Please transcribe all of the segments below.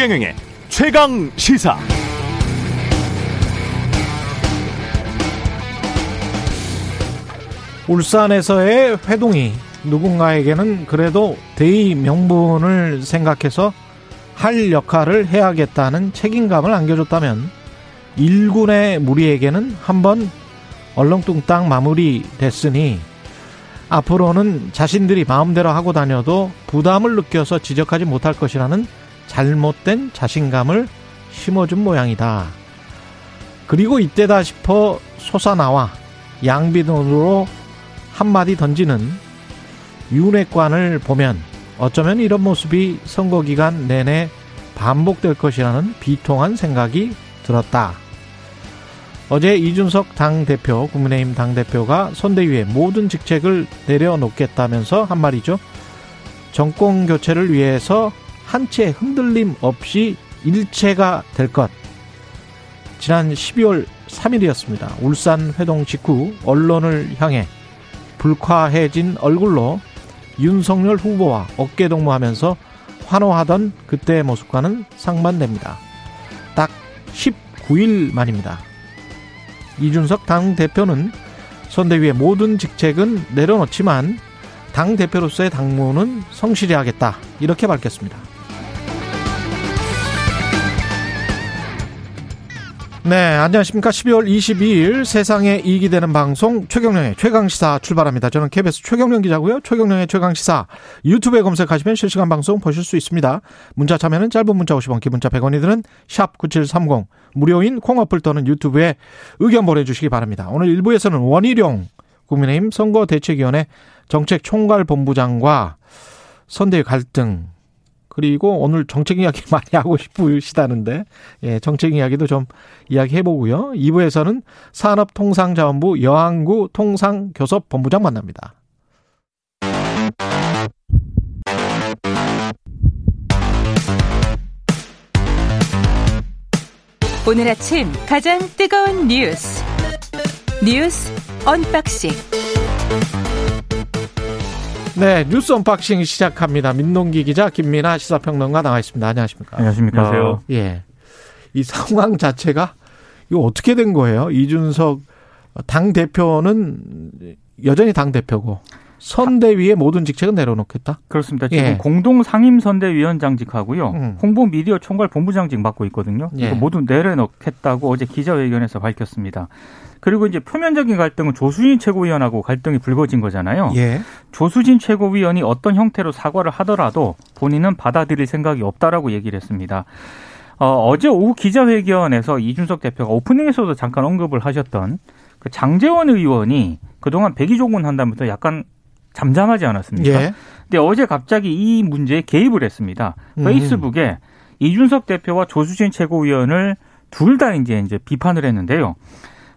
최경영의 최강 시사. 울산에서의 회동이 누군가에게는 그래도 대의 명분을 생각해서 할 역할을 해야겠다는 책임감을 안겨줬다면 일군의 무리에게는 한번 얼렁뚱땅 마무리됐으니 앞으로는 자신들이 마음대로 하고 다녀도 부담을 느껴서 지적하지 못할 것이라는 잘못된 자신감을 심어준 모양이다. 그리고 이때다 싶어 솟아나와 양비돈으로 한마디 던지는 윤회관을 보면 어쩌면 이런 모습이 선거 기간 내내 반복될 것이라는 비통한 생각이 들었다. 어제 이준석 당대표, 국민의힘 당대표가 선대위에 모든 직책을 내려놓겠다면서 한 말이죠. 정권 교체를 위해서 한 채 흔들림 없이 일체가 될 것. 지난 12월 3일이었습니다. 울산 회동 직후 언론을 향해 불쾌해진 얼굴로 윤석열 후보와 어깨 동무하면서 환호하던 그때의 모습과는 상반됩니다. 딱 19일 만입니다. 이준석 당 대표는 선대위의 모든 직책은 내려놓지만 당 대표로서의 당무는 성실히 하겠다 이렇게 밝혔습니다. 네, 안녕하십니까. 12월 22일 세상에 이익이 되는 방송 최경령의 최강시사 출발합니다. 저는 KBS 최경령 기자고요. 최경령의 최강시사 유튜브에 검색하시면 실시간 방송 보실 수 있습니다. 문자 참여는 짧은 문자 50원, 기본자 100원이 드는 샵 9730 무료인 콩어플 또는 유튜브에 의견 보내주시기 바랍니다. 오늘 1부에서는 원희룡 국민의힘 선거대책위원회 정책총괄본부장과 선대위 갈등 그리고 오늘 정책 이야기 많이 하고 싶으시다는데, 예, 정책 이야기도 좀 이야기 해 보고요. 2부에서는 산업통상자원부 여항구 통상교섭본부장 만납니다. 오늘 아침 가장 뜨거운 뉴스. 뉴스 unboxing. 네, 뉴스 unboxing 시작합니다. 민동기 기자, 김민아 시사평론가 나와 있습니다. 안녕하십니까? 안녕하십니까? 안녕하세요. 예. 이 상황 자체가 이거 어떻게 된 거예요? 이준석 당 대표는 여전히 당 대표고 선대위의 모든 직책은 내려놓겠다. 그렇습니다. 지금 예. 공동 상임 선대위원장직하고요. 음. 홍보 미디어 총괄 본부장직 맡고 있거든요. 예. 모두 내려놓겠다고 어제 기자회견에서 밝혔습니다. 그리고 이제 표면적인 갈등은 조수진 최고위원하고 갈등이 불거진 거잖아요. 예. 조수진 최고위원이 어떤 형태로 사과를 하더라도 본인은 받아들일 생각이 없다라고 얘기를 했습니다. 어, 어제 오후 기자회견에서 이준석 대표가 오프닝에서도 잠깐 언급을 하셨던 그 장재원 의원이 그동안 백의종군 한다면서 약간 잠잠하지 않았습니까? 예. 근데 어제 갑자기 이 문제에 개입을 했습니다. 음. 페이스북에 이준석 대표와 조수진 최고위원을 둘 다 이제 이제 비판을 했는데요.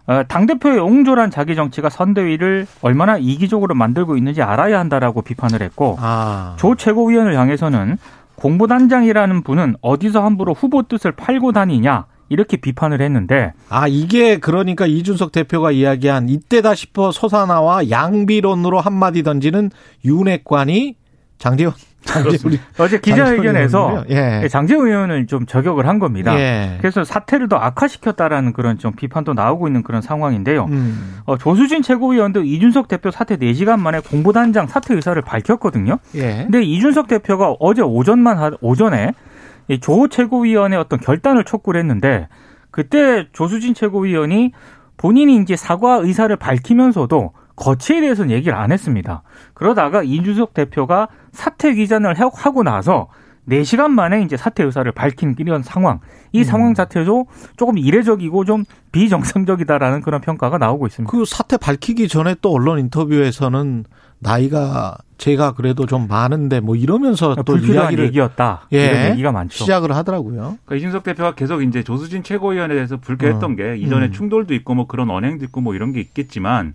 어, 당대표의 옹졸한 자기 정치가 선대위를 얼마나 이기적으로 만들고 있는지 알아야 한다라고 비판을 했고 아. 조 최고위원을 향해서는 공보단장이라는 분은 어디서 함부로 후보 뜻을 팔고 다니냐 이렇게 비판을 했는데 아, 이게 그러니까 이준석 대표가 이야기한 이때다 싶어 솟아나와 양비론으로 한마디 던지는 윤핵관이 장재원, 장재훈이. 어제 기자회견에서 예. 장재원 의원을 좀 저격을 한 겁니다. 예. 그래서 사태를 더 악화시켰다라는 그런 좀 비판도 나오고 있는 그런 상황인데요. 음. 어, 조수진 최고위원도 이준석 대표 사퇴 4시간 만에 공보단장 사퇴 의사를 밝혔거든요. 예. 근데 이준석 대표가 어제 오전만 하, 오전에 이 조 최고위원의 어떤 결단을 촉구를 했는데 그때 조수진 최고위원이 본인이 이제 사과 의사를 밝히면서도 거치에 대해서는 얘기를 안 했습니다. 그러다가 이준석 대표가 사퇴 기자를 하고 나서 4시간 만에 이제 사퇴 의사를 밝힌 이런 상황. 이 음. 상황 자체도 조금 이례적이고 좀 비정상적이다라는 그런 평가가 나오고 있습니다. 그 사태 밝히기 전에 또 언론 인터뷰에서는 나이가 제가 그래도 좀 많은데 뭐 이러면서 또 불필요한 이야기를 얘기였다. 예. 이런 얘기가 많죠. 시작을 하더라고요. 그러니까 이준석 대표가 계속 이제 조수진 최고위원에 대해서 불쾌했던 어. 게 이전에 음. 충돌도 있고 뭐 그런 언행도 있고 뭐 이런 게 있겠지만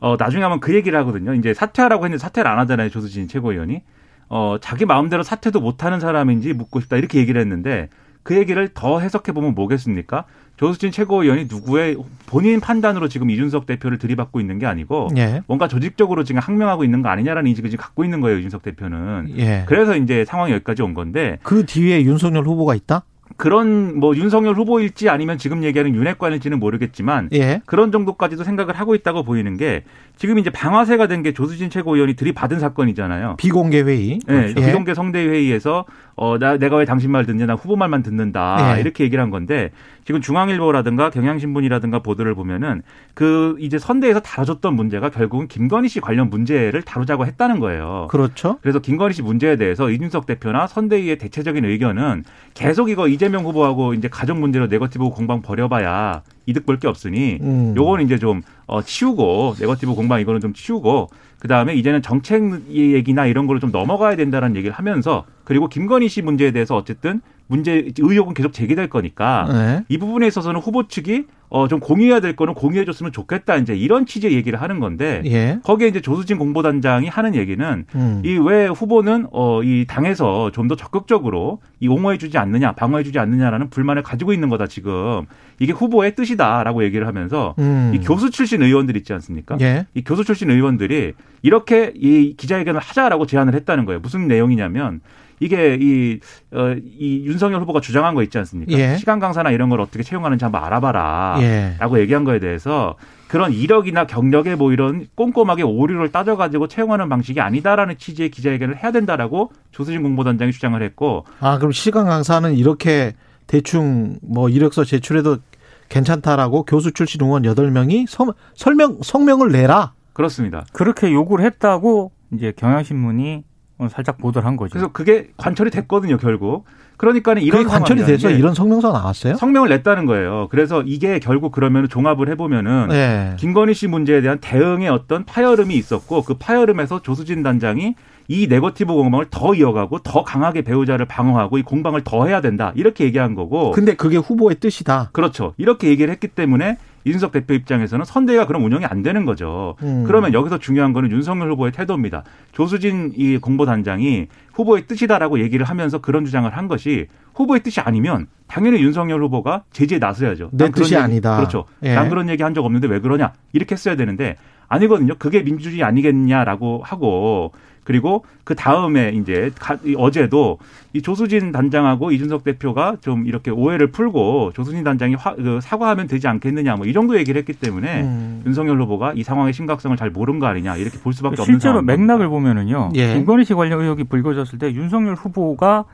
어 나중에 하면 그 얘기를 하거든요. 이제 사퇴하라고 했는데 사퇴를 안 하잖아요. 조수진 최고위원이. 어 자기 마음대로 사퇴도 못 하는 사람인지 묻고 싶다 이렇게 얘기를 했는데 그 얘기를 더 해석해 보면 뭐겠습니까? 조수진 최고위원이 누구의 본인 판단으로 지금 이준석 대표를 들이받고 있는 게 아니고 예. 뭔가 조직적으로 지금 항명하고 있는 거 아니냐라는 인식을 지금 갖고 있는 거예요 이준석 대표는. 예. 그래서 이제 상황이 여기까지 온 건데 그 뒤에 윤석열 후보가 있다? 그런 뭐 윤석열 후보일지 아니면 지금 얘기하는 윤핵관일지는 모르겠지만 예. 그런 정도까지도 생각을 하고 있다고 보이는 게 지금 이제 방아쇠가 된 게 조수진 최고위원이 들이받은 사건이잖아요. 비공개 회의. 네, 예. 비공개 성대 회의에서 어, 나, 내가 왜 당신 말 듣냐, 나 후보 말만 듣는다. 예. 이렇게 얘기를 한 건데, 지금 중앙일보라든가 경향신문이라든가 보도를 보면은, 그, 이제 선대에서 다뤄졌던 문제가 결국은 김건희 씨 관련 문제를 다루자고 했다는 거예요. 그렇죠. 그래서 김건희 씨 문제에 대해서 이준석 대표나 선대위의 대체적인 의견은 계속 이거 이재명 후보하고 이제 가족 문제로 네거티브 공방 벌여봐야 이득 볼 게 없으니 음. 요거는 이제 좀 어, 치우고 네거티브 공방 이거는 좀 치우고 그 다음에 이제는 정책 얘기나 이런 걸로 좀 넘어가야 된다는 얘기를 하면서 그리고 김건희 씨 문제에 대해서 어쨌든 문제 의혹은 계속 제기될 거니까 네. 이 부분에 있어서는 후보 측이 어 좀 공유해야 될 거는 공유해줬으면 좋겠다 이제 이런 취지의 얘기를 하는 건데 예. 거기에 이제 조수진 공보단장이 하는 얘기는 음. 이왜 후보는 어 이 당에서 좀 더 적극적으로 이 옹호해주지 않느냐 방어해주지 않느냐라는 불만을 가지고 있는 거다 지금 이게 후보의 뜻이다라고 얘기를 하면서 음. 이 교수 출신 의원들 있지 않습니까? 예. 이 교수 출신 의원들이 이렇게 이 기자회견을 하자라고 제안을 했다는 거예요. 무슨 내용이냐면 이게 이, 어, 이 윤석열 후보가 주장한 거 있지 않습니까? 예. 시간 강사나 이런 걸 어떻게 채용하는지 한번 알아봐라. 예. 라고 얘기한 거에 대해서 그런 이력이나 경력에 뭐 이런 꼼꼼하게 오류를 따져가지고 채용하는 방식이 아니다라는 취지의 기자회견을 해야 된다라고 조수진 공보단장이 주장을 했고 아, 그럼 시간 강사는 이렇게 대충 뭐 이력서 제출해도 괜찮다라고 교수 출신 의원 8명이 설명, 성명을 내라. 그렇습니다. 그렇게 요구를 했다고 이제 경향신문이 살짝 보도를 한 거죠. 그래서 그게 관철이 됐거든요, 결국. 그러니까는 이런 그게 관철이 돼서 게 이런 성명서 나왔어요? 성명을 냈다는 거예요. 그래서 이게 결국 그러면 종합을 해보면은 네. 김건희 씨 문제에 대한 대응의 어떤 파열음이 있었고 그 파열음에서 조수진 단장이 이 네거티브 공방을 더 이어가고 더 강하게 배우자를 방어하고 이 공방을 더 해야 된다 이렇게 얘기한 거고 근데 그게 후보의 뜻이다. 그렇죠 이렇게 얘기를 했기 때문에 이준석 대표 입장에서는 선대위가 그럼 운영이 안 되는 거죠. 음. 그러면 여기서 중요한 거는 윤석열 후보의 태도입니다. 조수진 이 공보단장이 후보의 뜻이다라고 얘기를 하면서 그런 주장을 한 것이 후보의 뜻이 아니면 당연히 윤석열 후보가 제지에 나서야죠. 내 뜻이 얘기- 아니다. 그렇죠. 예. 난 그런 얘기 한 적 없는데 왜 그러냐 이렇게 했어야 되는데 아니거든요. 그게 민주주의 아니겠냐라고 하고 그리고 그 다음에 이제 어제도 이 조수진 단장하고 이준석 대표가 좀 이렇게 오해를 풀고 조수진 단장이 화- 그 사과하면 되지 않겠느냐 뭐 이 정도 얘기를 했기 때문에 음. 윤석열 후보가 이 상황의 심각성을 잘 모른 거 아니냐 이렇게 볼 수밖에 없는 실제로 상황입니다. 맥락을 보면은요. 예. 김건희 씨 관련 의혹이 불거졌을 때 윤석열 후보가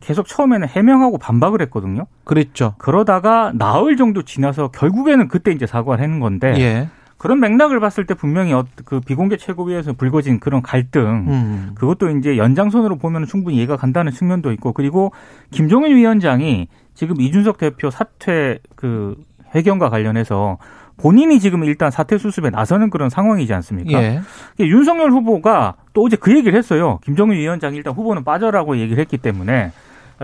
계속 처음에는 해명하고 반박을 했거든요. 그랬죠. 그러다가 나흘 정도 지나서 결국에는 그때 이제 사과를 하는 건데 예. 그런 맥락을 봤을 때 분명히 어- 그 비공개 최고위에서 불거진 그런 갈등 음. 그것도 이제 연장선으로 보면 충분히 이해가 간다는 측면도 있고 그리고 김종인 위원장이 지금 이준석 대표 사퇴 그 회견과 관련해서 본인이 지금 일단 사퇴 수습에 나서는 그런 상황이지 않습니까? 예. 윤석열 후보가 또 어제 그 얘기를 했어요. 김종인 위원장이 일단 후보는 빠져라고 얘기를 했기 때문에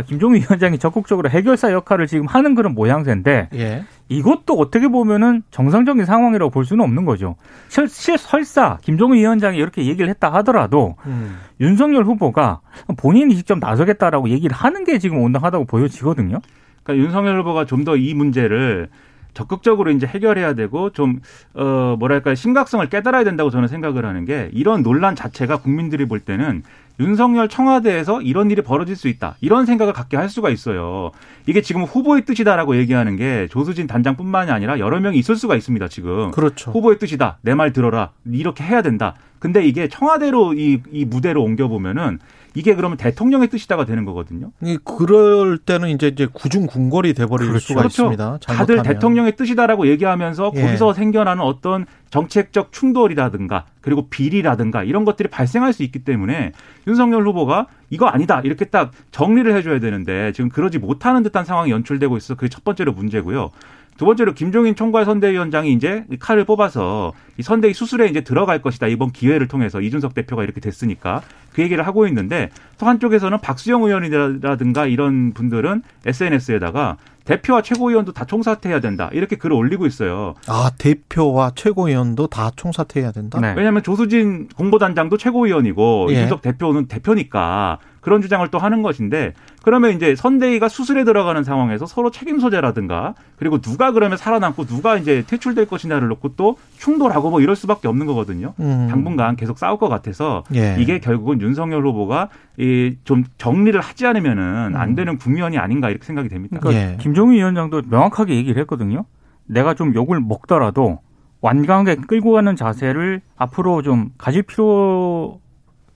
김종인 위원장이 적극적으로 해결사 역할을 지금 하는 그런 모양새인데 예. 이것도 어떻게 보면은 정상적인 상황이라고 볼 수는 없는 거죠. 실, 실 설사 김종인 위원장이 이렇게 얘기를 했다 하더라도 음. 윤석열 후보가 본인이 직접 나서겠다라고 얘기를 하는 게 지금 온당하다고 보여지거든요. 그러니까 윤석열 후보가 좀 더 이 문제를 적극적으로 이제 해결해야 되고 좀 어 뭐랄까 심각성을 깨달아야 된다고 저는 생각을 하는 게 이런 논란 자체가 국민들이 볼 때는 윤석열 청와대에서 이런 일이 벌어질 수 있다 이런 생각을 갖게 할 수가 있어요. 이게 지금 후보의 뜻이다라고 얘기하는 게 조수진 단장뿐만이 아니라 여러 명이 있을 수가 있습니다. 지금 그렇죠. 후보의 뜻이다 내 말 들어라 이렇게 해야 된다. 근데 이게 청와대로 이, 이 무대로 옮겨 보면은 이게 그러면 대통령의 뜻이다가 되는 거거든요. 이 그럴 때는 이제 이제 구중 궁궐이 돼버릴 그렇죠. 수가 그렇죠. 있습니다. 다들 잘못하면. 대통령의 뜻이다라고 얘기하면서 예. 거기서 생겨나는 어떤 정책적 충돌이라든가 그리고 비리라든가 이런 것들이 발생할 수 있기 때문에 윤석열 후보가 이거 아니다 이렇게 딱 정리를 해줘야 되는데 지금 그러지 못하는 듯한 상황이 연출되고 있어 그게 첫 번째로 문제고요. 두 번째로 김종인 총괄 선대위원장이 이제 이 칼을 뽑아서 이 선대위 수술에 이제 들어갈 것이다 이번 기회를 통해서 이준석 대표가 이렇게 됐으니까 그 얘기를 하고 있는데 또 한쪽에서는 박수영 의원이라든가 이런 분들은 SNS에다가 대표와 최고위원도 다 총사퇴해야 된다 이렇게 글을 올리고 있어요. 아 대표와 최고위원도 다 총사퇴해야 된다. 네. 왜냐하면 조수진 공보단장도 최고위원이고 예. 이준석 대표는 대표니까 그런 주장을 또 하는 것인데 그러면 이제 선대위가 수술에 들어가는 상황에서 서로 책임 소재라든가 그리고 누가 그러면 살아남고 누가 이제 퇴출될 것이냐를 놓고 또 충돌하고 뭐 이럴 수밖에 없는 거거든요. 음. 당분간 계속 싸울 것 같아서 예. 이게 결국은 윤석열 후보가 이 좀 정리를 하지 않으면은 안 되는 국면이 아닌가 이렇게 생각이 됩니다. 그러니까 예. 김종인 위원장도 명확하게 얘기를 했거든요. 내가 좀 욕을 먹더라도 완강하게 끌고 가는 자세를 앞으로 좀 가질 필요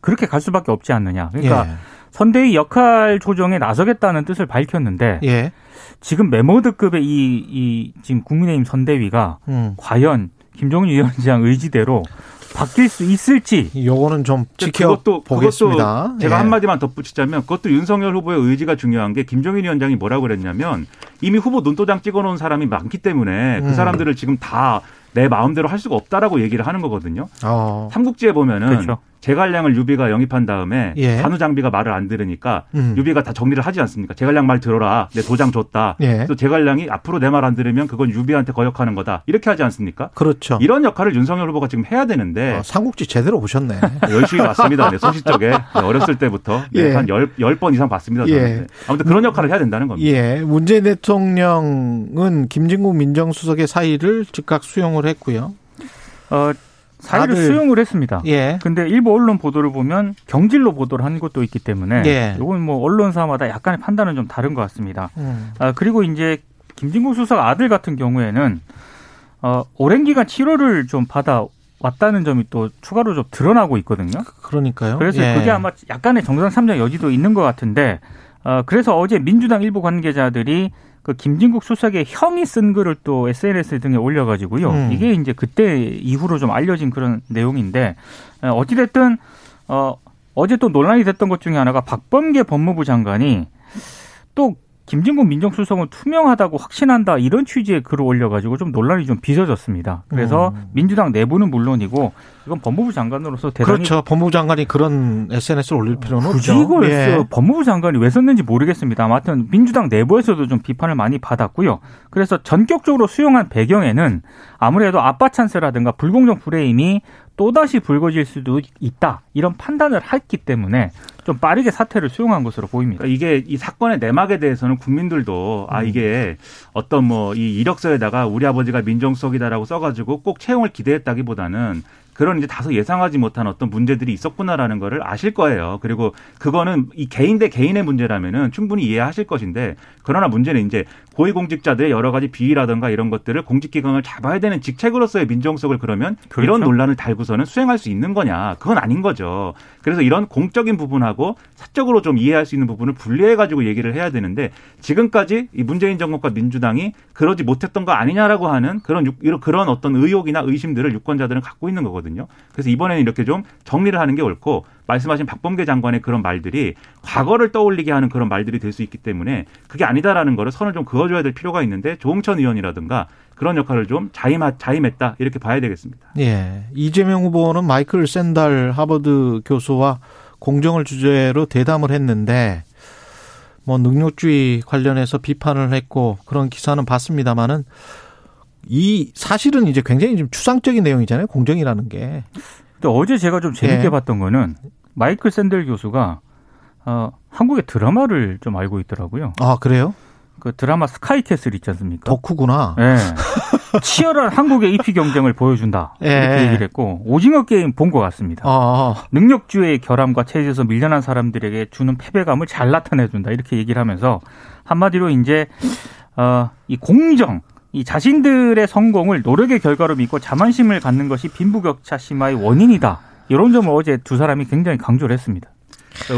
그렇게 갈 수밖에 없지 않느냐. 그러니까 선대위 역할 조정에 나서겠다는 뜻을 밝혔는데 예. 예. 지금 메모드급의 이, 이 지금 국민의힘 선대위가 음. 과연 김종인 위원장 의지대로 바뀔 수 있을지 요거는 좀 지켜 그것도 보겠습니다. 그것도 제가 예. 한마디만 덧붙이자면 그것도 윤석열 후보의 의지가 중요한 게 김종인 위원장이 뭐라고 그랬냐면 이미 후보 눈도장 찍어놓은 사람이 많기 때문에 음. 그 사람들을 지금 다 내 마음대로 할 수가 없다라고 얘기를 하는 거거든요. 어. 삼국지에 보면은 그렇죠. 제갈량을 유비가 영입한 다음에 예. 한우 장비가 말을 안 들으니까 음. 유비가 다 정리를 하지 않습니까? 제갈량 말 들어라. 내 도장 줬다. 예. 또 제갈량이 앞으로 내 말 안 들으면 그건 유비한테 거역하는 거다. 이렇게 하지 않습니까? 그렇죠. 이런 역할을 윤석열 후보가 지금 해야 되는데 어, 삼국지 제대로 보셨네. 열심히 봤습니다. 네, 소시적에 네, 어렸을 때부터 네, 예. 한열 열 번 이상 봤습니다. 예. 네. 아무튼 그런 역할을 해야 된다는 겁니다. 예. 문재인 대통령은 김진국 민정수석의 사의를 즉각 수용을 했고요. 어, 사의를 수용을 했습니다. 예. 근데 일부 언론 보도를 보면 경질로 보도를 한 것도 있기 때문에 예. 이건 뭐 언론사마다 약간의 판단은 좀 다른 것 같습니다. 음. 아, 그리고 이제 김진국 수석 아들 같은 경우에는 어, 오랜 기간 치료를 좀 받아 왔다는 점이 또 추가로 좀 드러나고 있거든요. 그러니까요. 그래서 예. 그게 아마 약간의 정상 참작 여지도 있는 것 같은데 어, 그래서 어제 민주당 일부 관계자들이 그 김진국 수석의 형이 쓴 글을 또 SNS 등에 올려가지고요. 음. 이게 이제 그때 이후로 좀 알려진 그런 내용인데 어, 어찌됐든 어, 어제 또 논란이 됐던 것 중에 하나가 박범계 법무부 장관이 또 김진국 민정수석은 투명하다고 확신한다 이런 취지의 글을 올려가지고 좀 논란이 좀 빚어졌습니다. 그래서 음. 민주당 내부는 물론이고 이건 법무부 장관으로서 대단히 그렇죠. 법무부 장관이 그런 SNS를 올릴 필요는 굳이 없죠. 이걸 예. 써 법무부 장관이 왜 썼는지 모르겠습니다. 아무튼 민주당 내부에서도 좀 비판을 많이 받았고요. 그래서 전격적으로 수용한 배경에는 아무래도 아빠 찬스라든가 불공정 프레임이 또다시 불거질 수도 있다. 이런 판단을 했기 때문에 좀 빠르게 사태를 수용한 것으로 보입니다. 그러니까 이게 이 사건의 내막에 대해서는 국민들도 아 이게 어떤 뭐 이 이력서에다가 우리 아버지가 민정수석이다라고 써가지고 꼭 채용을 기대했다기보다는 그런 이제 다소 예상하지 못한 어떤 문제들이 있었구나라는 거를 아실 거예요. 그리고 그거는 이 개인 대 개인의 문제라면은 충분히 이해하실 것인데 그러나 문제는 이제 고위공직자들의 여러 가지 비위라든가 이런 것들을 공직기강을 잡아야 되는 직책으로서의 민정수석을 그러면 그렇죠. 이런 논란을 달고서는 수행할 수 있는 거냐? 그건 아닌 거죠. 그래서 이런 공적인 부분하고 사적으로 좀 이해할 수 있는 부분을 분리해 가지고 얘기를 해야 되는데 지금까지 이 문재인 정권과 민주당이 그러지 못했던 거 아니냐라고 하는 그런 유- 그런 어떤 의혹이나 의심들을 유권자들은 갖고 있는 거거든요. 그래서 이번에는 이렇게 좀 정리를 하는 게 옳고 말씀하신 박범계 장관의 그런 말들이 과거를 떠올리게 하는 그런 말들이 될 수 있기 때문에 그게 아니다라는 거를 선을 좀 그어줘야 될 필요가 있는데 조홍천 의원이라든가 그런 역할을 좀 자임, 자임했다 이렇게 봐야 되겠습니다. 예. 이재명 후보는 마이클 샌달 하버드 교수와 공정을 주제로 대담을 했는데 뭐 능력주의 관련해서 비판을 했고 그런 기사는 봤습니다마는 이 사실은 이제 굉장히 좀 추상적인 내용이잖아요. 공정이라는 게. 근데 어제 제가 좀 재밌게 예. 봤던 거는 마이클 샌델 교수가 어, 한국의 드라마를 좀 알고 있더라고요. 아, 그래요? 그 드라마 스카이캐슬 있지 않습니까? 덕후구나. 예. 치열한 한국의 입시 경쟁을 보여준다. 예. 이렇게 얘기를 했고 오징어 게임 본 것 같습니다. 아, 능력주의 결함과 체제에서 밀려난 사람들에게 주는 패배감을 잘 나타내준다. 이렇게 얘기를 하면서 한마디로 이제 어, 이 공정, 이 자신들의 성공을 노력의 결과로 믿고 자만심을 갖는 것이 빈부격차 심화의 원인이다. 이런 점을 어제 두 사람이 굉장히 강조를 했습니다.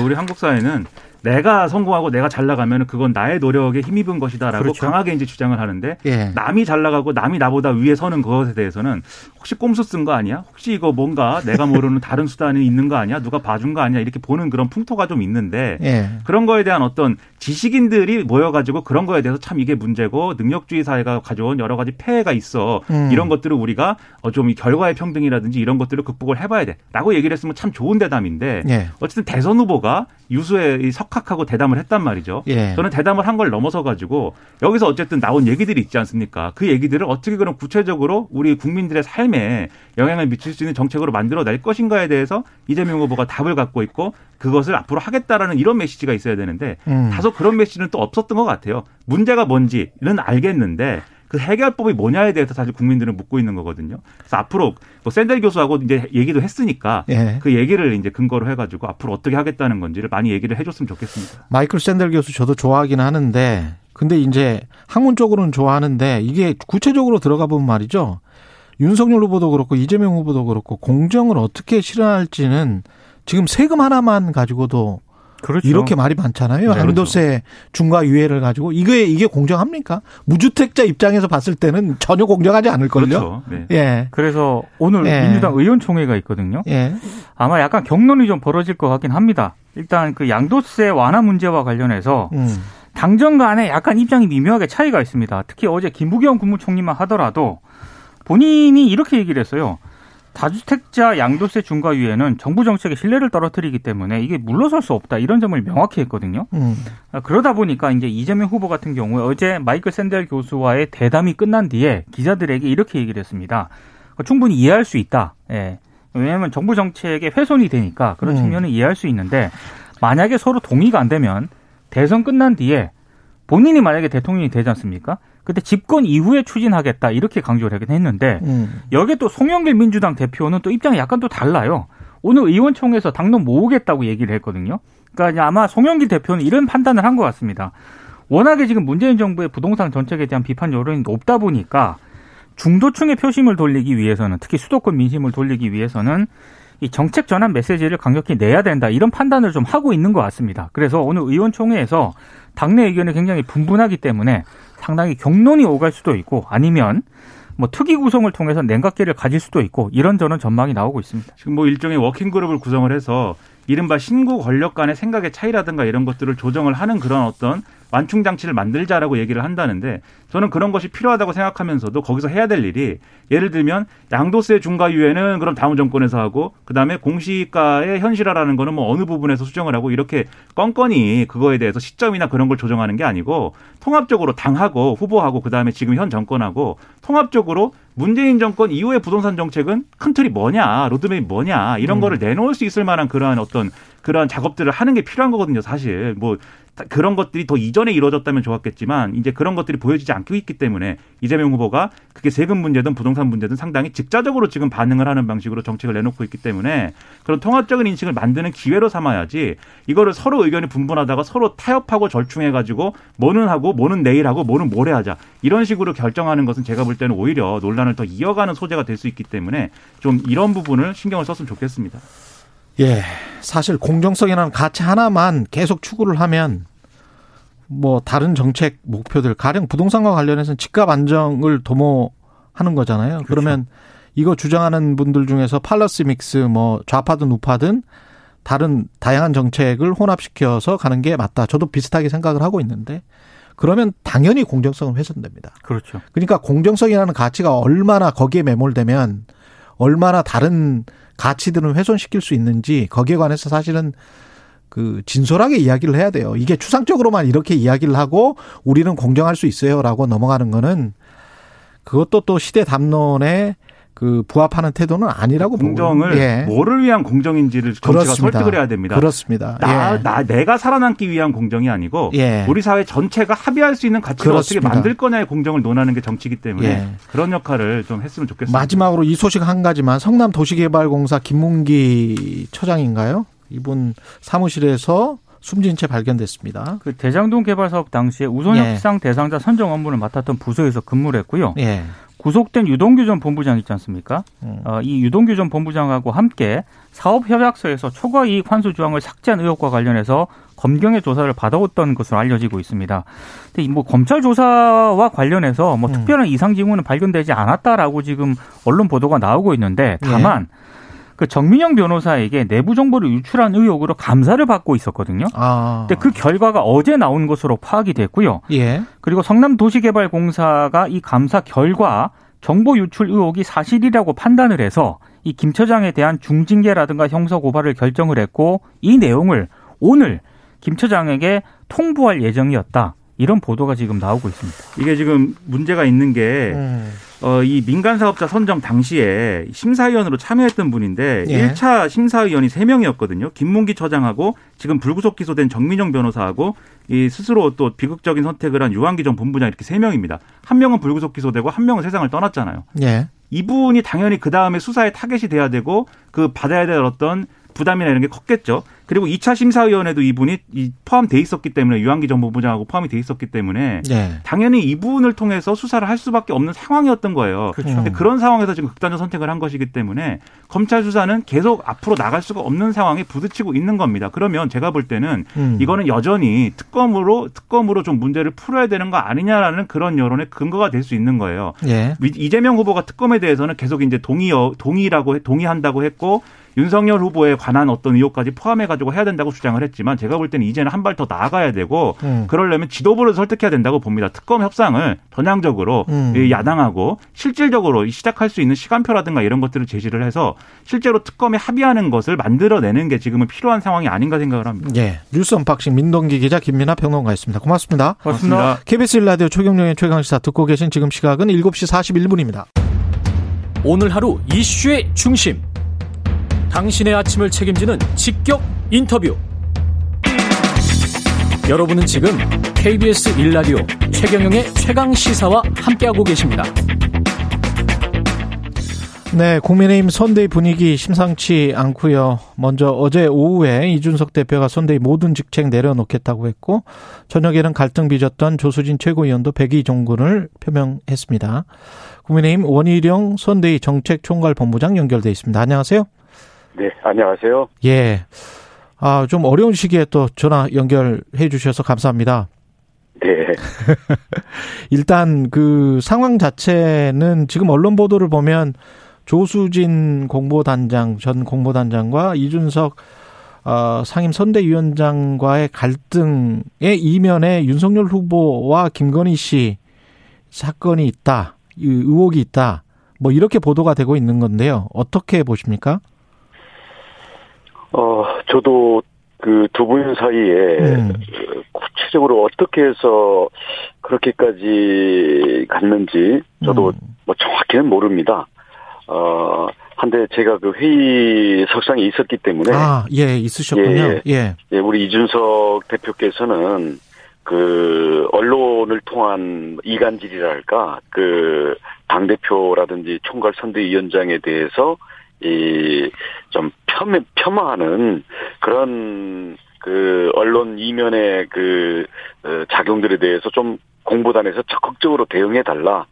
우리 한국 사회는 내가 성공하고 내가 잘 나가면 그건 나의 노력에 힘입은 것이다라고 그렇죠. 강하게 이제 주장을 하는데 예. 남이 잘 나가고 남이 나보다 위에 서는 그것에 대해서는 혹시 꼼수 쓴 거 아니야? 혹시 이거 뭔가 내가 모르는 다른 수단이 있는 거 아니야? 누가 봐준 거 아니야? 이렇게 보는 그런 풍토가 좀 있는데 예. 그런 거에 대한 어떤 지식인들이 모여가지고 그런 거에 대해서 참 이게 문제고 능력주의 사회가 가져온 여러 가지 폐해가 있어 음. 이런 것들을 우리가 어좀이 결과의 평등이라든지 이런 것들을 극복을 해봐야 돼라고 얘기를 했으면 참 좋은 대담인데 예. 어쨌든 대선 후보가 유수의 이 석, 혁학하고 대담을 했단 말이죠. 예. 저는 대담을 한 걸 넘어서 가지고 여기서 어쨌든 나온 얘기들이 있지 않습니까? 그 얘기들을 어떻게 그럼 구체적으로 우리 국민들의 삶에 영향을 미칠 수 있는 정책으로 만들어낼 것인가에 대해서 이재명 후보가 답을 갖고 있고 그것을 앞으로 하겠다라는 이런 메시지가 있어야 되는데 음. 다소 그런 메시지는 또 없었던 것 같아요. 문제가 뭔지는 알겠는데 그 해결법이 뭐냐에 대해서 사실 국민들은 묻고 있는 거거든요. 그래서 앞으로 뭐 샌델 교수하고 이제 얘기도 했으니까 예. 그 얘기를 이제 근거로 해가지고 앞으로 어떻게 하겠다는 건지를 많이 얘기를 해줬으면 좋겠습니다. 마이클 샌델 교수 저도 좋아하긴 하는데 근데 이제 학문 쪽으로는 좋아하는데 이게 구체적으로 들어가 보면 말이죠. 윤석열 후보도 그렇고 이재명 후보도 그렇고 공정을 어떻게 실현할지는 지금 세금 하나만 가지고도 그렇죠. 이렇게 말이 많잖아요. 네, 양도세 중과 유예를 가지고 이게 이게 공정합니까? 무주택자 입장에서 봤을 때는 전혀 공정하지 않을 걸요. 그렇죠. 네. 예. 그래서 오늘 예. 민주당 의원총회가 있거든요. 예. 아마 약간 경론이 좀 벌어질 것 같긴 합니다. 일단 그 양도세 완화 문제와 관련해서 음. 당정 간에 약간 입장이 미묘하게 차이가 있습니다. 특히 어제 김부겸 국무총리만 하더라도 본인이 이렇게 얘기를 했어요. 다주택자 양도세 중과 유예는 정부 정책의 신뢰를 떨어뜨리기 때문에 이게 물러설 수 없다 이런 점을 명확히 했거든요. 음. 아, 그러다 보니까 이제 이재명 후보 같은 경우에 어제 마이클 샌델 교수와의 대담이 끝난 뒤에 기자들에게 이렇게 얘기를 했습니다. 충분히 이해할 수 있다. 예. 왜냐하면 정부 정책에 훼손이 되니까 그런 음. 측면은 이해할 수 있는데 만약에 서로 동의가 안 되면 대선 끝난 뒤에 본인이 만약에 대통령이 되지 않습니까? 그때 집권 이후에 추진하겠다 이렇게 강조를 하긴 했는데 음. 여기에 또 송영길 민주당 대표는 또 입장이 약간 또 달라요. 오늘 의원총회에서 당론 모으겠다고 얘기를 했거든요. 그러니까 아마 송영길 대표는 이런 판단을 한 것 같습니다. 워낙에 지금 문재인 정부의 부동산 정책에 대한 비판 여론이 높다 보니까 중도층의 표심을 돌리기 위해서는 특히 수도권 민심을 돌리기 위해서는 이 정책 전환 메시지를 강력히 내야 된다 이런 판단을 좀 하고 있는 것 같습니다. 그래서 오늘 의원총회에서 당내 의견이 굉장히 분분하기 때문에 상당히 경론이 오갈 수도 있고 아니면 뭐 특위 구성을 통해서 냉각기를 가질 수도 있고 이런저런 전망이 나오고 있습니다. 지금 뭐 일종의 워킹 그룹을 구성을 해서 이른바 신구 권력 간의 생각의 차이라든가 이런 것들을 조정을 하는 그런 어떤 완충 장치를 만들자라고 얘기를 한다는데 저는 그런 것이 필요하다고 생각하면서도 거기서 해야 될 일이 예를 들면 양도세 중과 유예는 그럼 다음 정권에서 하고 그다음에 공시가의 현실화라는 거는 뭐 어느 부분에서 수정을 하고 이렇게 껌껌이 그거에 대해서 시점이나 그런 걸 조정하는 게 아니고 통합적으로 당하고 후보하고 그다음에 지금 현 정권하고 통합적으로 문재인 정권 이후의 부동산 정책은 큰 틀이 뭐냐, 로드맵이 뭐냐 이런 음. 거를 내놓을 수 있을 만한 그러한 어떤 그러한 작업들을 하는 게 필요한 거거든요, 사실. 뭐 다- 그런 것들이 더 이전에 이루어졌다면 좋았겠지만 이제 그런 것들이 보여지지 않고 있기 때문에 이재명 후보가 그게 세금 문제든 부동산 문제든 상당히 직자적으로 지금 반응을 하는 방식으로 정책을 내놓고 있기 때문에 그런 통합적인 인식을 만드는 기회로 삼아야지 이거를 서로 의견이 분분하다가 서로 타협하고 절충해 가지고 뭐는 하고 뭐는 내일 하고 뭐는 모레 하자 이런 식으로 결정하는 것은 제가 볼 때는 오히려 논란을 더 이어가는 소재가 될 수 있기 때문에 좀 이런 부분을 신경을 썼으면 좋겠습니다. 예. 사실 공정성이라는 가치 하나만 계속 추구를 하면 뭐 다른 정책 목표들 가령 부동산과 관련해서는 집값 안정을 도모하는 거잖아요. 그러면 이거 주장하는 분들 중에서 팔러스 믹스 뭐 좌파든 우파든 다른 다양한 정책을 혼합시켜서 가는 게 맞다. 저도 비슷하게 생각을 하고 있는데 그러면 당연히 공정성은 훼손됩니다. 그렇죠. 그러니까 공정성이라는 가치가 얼마나 거기에 매몰되면 얼마나 다른 가치들은 훼손시킬 수 있는지 거기에 관해서 사실은 그 진솔하게 이야기를 해야 돼요. 이게 추상적으로만 이렇게 이야기를 하고 우리는 공정할 수 있어요라고 넘어가는 거는 그것도 또 시대 담론에 그 부합하는 태도는 아니라고 공정을 보고. 예. 뭐를 위한 공정인지를 정치가 그렇습니다. 설득을 해야 됩니다. 그렇습니다. 나, 예. 나 내가 살아남기 위한 공정이 아니고 예. 우리 사회 전체가 합의할 수 있는 가치를 그렇습니다. 어떻게 만들 거냐의 공정을 논하는 게 정치이기 때문에 예. 그런 역할을 좀 했으면 좋겠습니다. 마지막으로 이 소식 한 가지만 성남 도시개발공사 김문기 처장인가요? 이분 사무실에서 숨진 채 발견됐습니다. 그 대장동 개발 사업 당시에 우선 예. 협상 대상자 선정 업무를 맡았던 부서에서 근무를 했고요. 예. 구속된 유동규 전 본부장 있지 않습니까? 음. 어, 이 유동규 전 본부장하고 함께 사업 협약서에서 초과 이익 환수 조항을 삭제한 의혹과 관련해서 검경의 조사를 받아왔던 것으로 알려지고 있습니다. 근데 이뭐 검찰 조사와 관련해서 뭐 음. 특별한 이상 징후는 발견되지 않았다라고 지금 언론 보도가 나오고 있는데 다만 그 정민영 변호사에게 내부 정보를 유출한 의혹으로 감사를 받고 있었거든요. 아. 근데 그 결과가 어제 나온 것으로 파악이 됐고요. 예. 그리고 성남도시개발공사가 이 감사 결과 정보 유출 의혹이 사실이라고 판단을 해서 이 김 처장에 대한 중징계라든가 형사 고발을 결정을 했고 이 내용을 오늘 김 처장에게 통보할 예정이었다. 이런 보도가 지금 나오고 있습니다. 이게 지금 문제가 있는 게 음. 어, 이 민간 사업자 선정 당시에 심사위원으로 참여했던 분인데 예. 1차 심사위원이 3명이었거든요. 김문기 처장하고 지금 불구속 기소된 정민영 변호사하고 이 스스로 또 비극적인 선택을 한 유한기 전 본부장 이렇게 3명입니다. 한 명은 불구속 기소되고 한 명은 세상을 떠났잖아요. 예. 이분이 당연히 그 다음에 수사에 타겟이 돼야 되고 그 받아야 될 어떤 부담이나 이런 게 컸겠죠. 그리고 2차 심사위원회도 이분이 이 포함돼 있었기 때문에 유한기 전 본부장하고 포함이 돼 있었기 때문에 예. 당연히 이분을 통해서 수사를 할 수밖에 없는 상황이었던 거예요. 그렇죠. 근데 그런 상황에서 지금 극단적 선택을 한 것이기 때문에 검찰 수사는 계속 앞으로 나갈 수가 없는 상황에 부딪히고 있는 겁니다. 그러면 제가 볼 때는 음. 이거는 여전히 특검으로 특검으로 좀 문제를 풀어야 되는 거 아니냐라는 그런 여론의 근거가 될 수 있는 거예요. 예. 이- 이재명 후보가 특검에 대해서는 계속 이제 동의 동의라고 해- 동의한다고 했고 윤석열 후보에 관한 어떤 의혹까지 포함해 가지고 해야 된다고 주장을 했지만 제가 볼 때는 이제는 한 발 더 나아가야 되고 음. 그러려면 지도부를 설득해야 된다고 봅니다. 특검 협상을 전향적으로 음. 이 야당하고 실질적으로 시작할 수 있는 시간표라든가 이런 것들을 제시를 해서 실제로 특검에 합의하는 것을 만들어내는 게 지금은 필요한 상황이 아닌가 생각을 합니다. 예. 뉴스 unboxing 민동기 기자 김민아 평론가였습니다. 고맙습니다. 고맙습니다. KBS 일라디오 최경영의 최강시사 듣고 계신 지금 시각은 7시 41분입니다. 오늘 하루 이슈의 중심. 당신의 아침을 책임지는 직격 인터뷰. 여러분은 지금 KBS 일라디오 최경영의 최강 시사와 함께하고 계십니다. 네, 국민의힘 선대위 분위기 심상치 않고요. 먼저 어제 오후에 이준석 대표가 선대위 모든 직책 내려놓겠다고 했고 저녁에는 갈등 빚었던 조수진 최고위원도 백의 종군을 표명했습니다. 국민의힘 원희룡 선대위 정책총괄본부장 연결돼 있습니다. 안녕하세요. 네, 안녕하세요. 예. 아, 좀 어려운 시기에 또 전화 연결해 주셔서 감사합니다. 네, 일단 그 상황 자체는 지금 언론 보도를 보면 조수진 공보단장 전 공보단장과 이준석 어, 상임 선대위원장과의 갈등의 이면에 윤석열 후보와 김건희 씨 사건이 있다, 이 의혹이 있다, 뭐 이렇게 보도가 되고 있는 건데요. 어떻게 보십니까? 어, 저도 그 두 분 사이에 음. 구체적으로 어떻게 해서 그렇게까지 갔는지 저도 음. 뭐 정확히는 모릅니다. 어, 한데 제가 그 회의 석상에 있었기 때문에 아, 예, 있으셨군요. 예. 예, 우리 이준석 대표께서는 그 언론을 통한 이간질이랄까 그 당 대표라든지 총괄 선대위원장에 대해서 이 좀 폄 폄하하는 그런 그 언론 이면의 그 어, 작용들에 대해서 좀 공보단에서 적극적으로 대응해 달라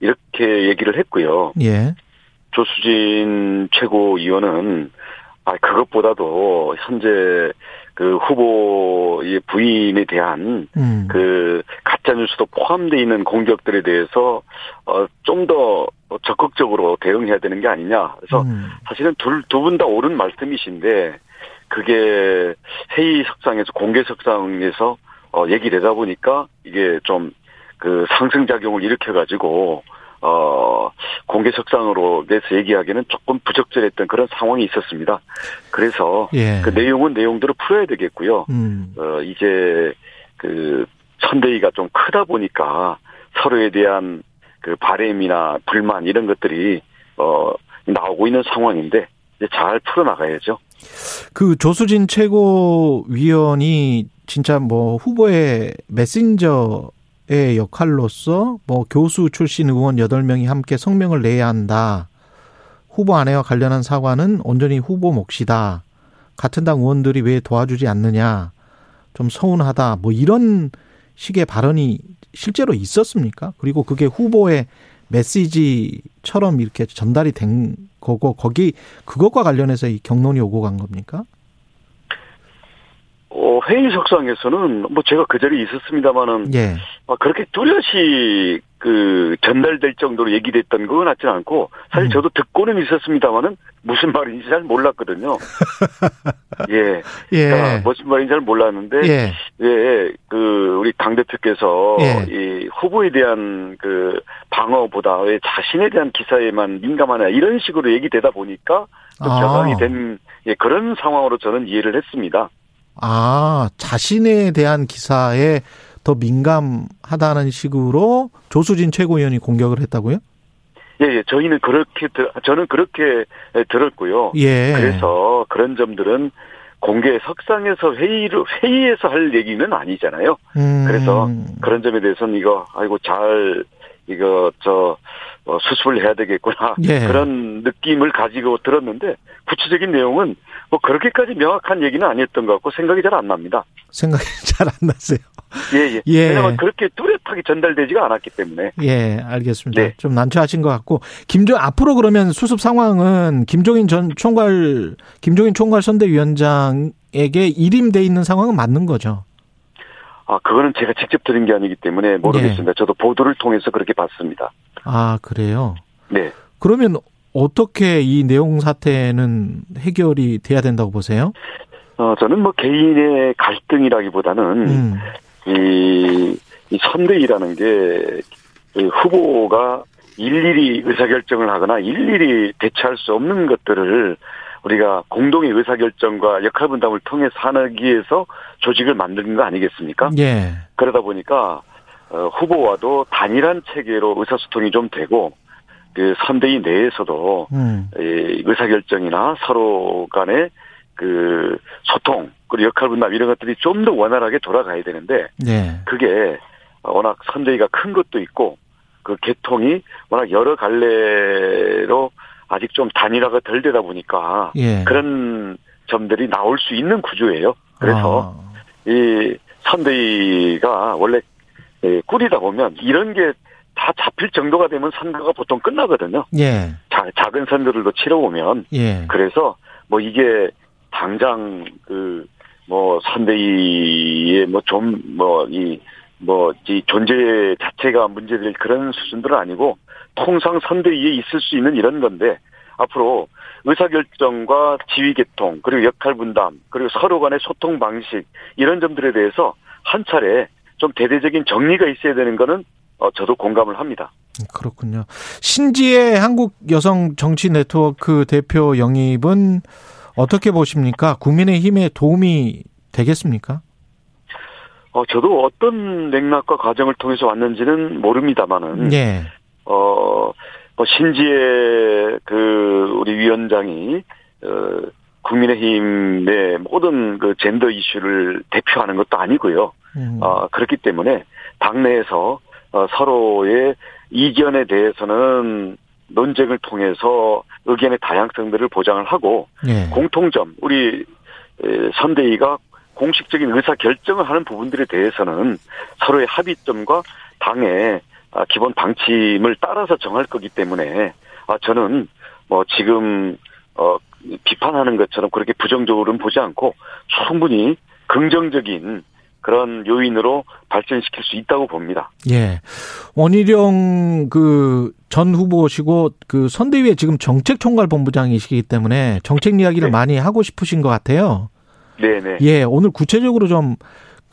이렇게 얘기를 했고요. 예. 조수진 최고위원은 아 그것보다도 현재 그 후보의 부인에 대한 음. 그 가짜 뉴스도 포함되어 있는 공격들에 대해서 어 좀 더 적극적으로 대응해야 되는 게 아니냐. 그래서 음. 사실은 둘두 분 다 옳은 말씀이신데 그게 회의 석상에서 공개 석상에서 어 얘기되다 보니까 이게 좀 그 상승 작용을 일으켜 가지고 어, 공개석상으로 내서 얘기하기는 조금 부적절했던 그런 상황이 있었습니다. 그래서 예. 그 내용은 내용대로 풀어야 되겠고요. 음. 어, 이제 그 선대위가 좀 크다 보니까 서로에 대한 그 바램이나 불만 이런 것들이 어, 나오고 있는 상황인데 잘 풀어나가야죠. 그 조수진 최고위원이 진짜 뭐 후보의 메신저 의 역할로서 뭐 교수 출신 의원 8명이 함께 성명을 내야 한다. 후보 아내와 관련한 사과는 온전히 후보 몫이다. 같은 당 의원들이 왜 도와주지 않느냐. 좀 서운하다. 뭐 이런 식의 발언이 실제로 있었습니까? 그리고 그게 후보의 메시지처럼 이렇게 전달이 된 거고 거기 그것과 관련해서 이 경론이 오고 간 겁니까? 어, 회의 석상에서는 뭐 제가 그 자리에 있었습니다마는 예. 아, 그렇게 뚜렷이 그 전달될 정도로 얘기됐던 건 같지는 않고 사실 음. 저도 듣고는 있었습니다마는 무슨 말인지 잘 몰랐거든요. 예. 예. 그러니까 무슨 말인지 잘 몰랐는데 예. 예, 그 우리 당 대표께서 예. 이 후보에 대한 그 방어보다 왜 자신에 대한 기사에만 민감하냐 이런 식으로 얘기되다 보니까 또 아. 격앙이 된 예, 그런 상황으로 저는 이해를 했습니다. 아, 자신에 대한 기사에 더 민감하다는 식으로 조수진 최고위원이 공격을 했다고요? 예, 예, 저희는 그렇게, 들- 저는 그렇게 들었고요. 예. 그래서 그런 점들은 공개 석상에서 회의를, 회의에서 할 얘기는 아니잖아요. 음. 그래서 그런 점에 대해서는 이거, 아이고, 잘, 이거, 저, 어, 수습을 해야 되겠구나. 예. 그런 느낌을 가지고 들었는데, 구체적인 내용은 뭐 그렇게까지 명확한 얘기는 아니었던 것 같고 생각이 잘 안 납니다. 생각이 잘안 나세요. 예, 예. 예. 왜냐면 그렇게 뚜렷하게 전달되지가 않았기 때문에. 예, 알겠습니다. 네. 좀 난처하신 것 같고 김종 앞으로 그러면 수습 상황은 김종인 전 총괄 김종인 총괄 선대위원장에게 일임돼 있는 상황은 맞는 거죠. 아, 그거는 제가 직접 들은 게 아니기 때문에 모르겠습니다. 저도 보도를 통해서 그렇게 봤습니다. 아 그래요. 네. 그러면 어떻게 이 내용 사태는 해결이 돼야 된다고 보세요? 어, 저는 뭐 개인의 갈등이라기보다는 음, 이, 이 선대위라는 게그 후보가 일일이 의사결정을 하거나 일일이 대처할 수 없는 것들을 우리가 공동의 의사결정과 역할 분담을 통해서 하기 위해서 조직을 만든 거 아니겠습니까? 예, 그러다 보니까 어, 후보와도 단일한 체계로 의사소통이 좀 되고 그 선대위 내에서도 음, 이 의사결정이나 서로 간의 그 소통 그리고 역할 분담 이런 것들이 좀 더 원활하게 돌아가야 되는데 예, 그게 워낙 선대위가 큰 것도 있고 그 개통이 워낙 여러 갈래로 아직 좀 단일화가 덜 되다 보니까 예. 그런 점들이 나올 수 있는 구조예요. 그래서 아, 이 선대위가 원래 예, 꾸리다 보면 이런 게 다 잡힐 정도가 되면 선거가 보통 끝나거든요. 예, 자, 작은 선거들도 치러보면 예, 그래서 뭐 이게 당장 그 뭐 선대위의 뭐 좀 뭐 이 뭐 이 존재 자체가 문제될 그런 수준들은 아니고 통상 선대위에 있을 수 있는 이런 건데 앞으로 의사결정과 지휘개통 그리고 역할 분담 그리고 서로 간의 소통 방식 이런 점들에 대해서 한 차례 좀 대대적인 정리가 있어야 되는 거는 어, 저도 공감을 합니다. 그렇군요. 신지의 한국 여성 정치 네트워크 대표 영입은 어떻게 보십니까? 국민의힘에 도움이 되겠습니까? 어, 저도 어떤 맥락과 과정을 통해서 왔는지는 모릅니다만은 예, 어, 뭐 신지의 그 우리 위원장이 어, 국민의힘의 모든 그 젠더 이슈를 대표하는 것도 아니고요. 음, 어, 그렇기 때문에 당내에서 어, 서로의 이견에 대해서는 논쟁을 통해서 의견의 다양성들을 보장을 하고 예, 공통점 우리 에, 선대위가 공식적인 의사 결정을 하는 부분들에 대해서는 서로의 합의점과 당의 아, 기본 방침을 따라서 정할 거기 때문에 아, 저는 뭐 지금 어, 비판하는 것처럼 그렇게 부정적으로는 보지 않고 충분히 긍정적인 그런 요인으로 발전시킬 수 있다고 봅니다. 예. 원희룡 그 전 후보시고 그 선대위의 지금 정책총괄본부장이시기 때문에 정책 이야기를 네. 많이 하고 싶으신 것 같아요. 네네. 예, 오늘 구체적으로 좀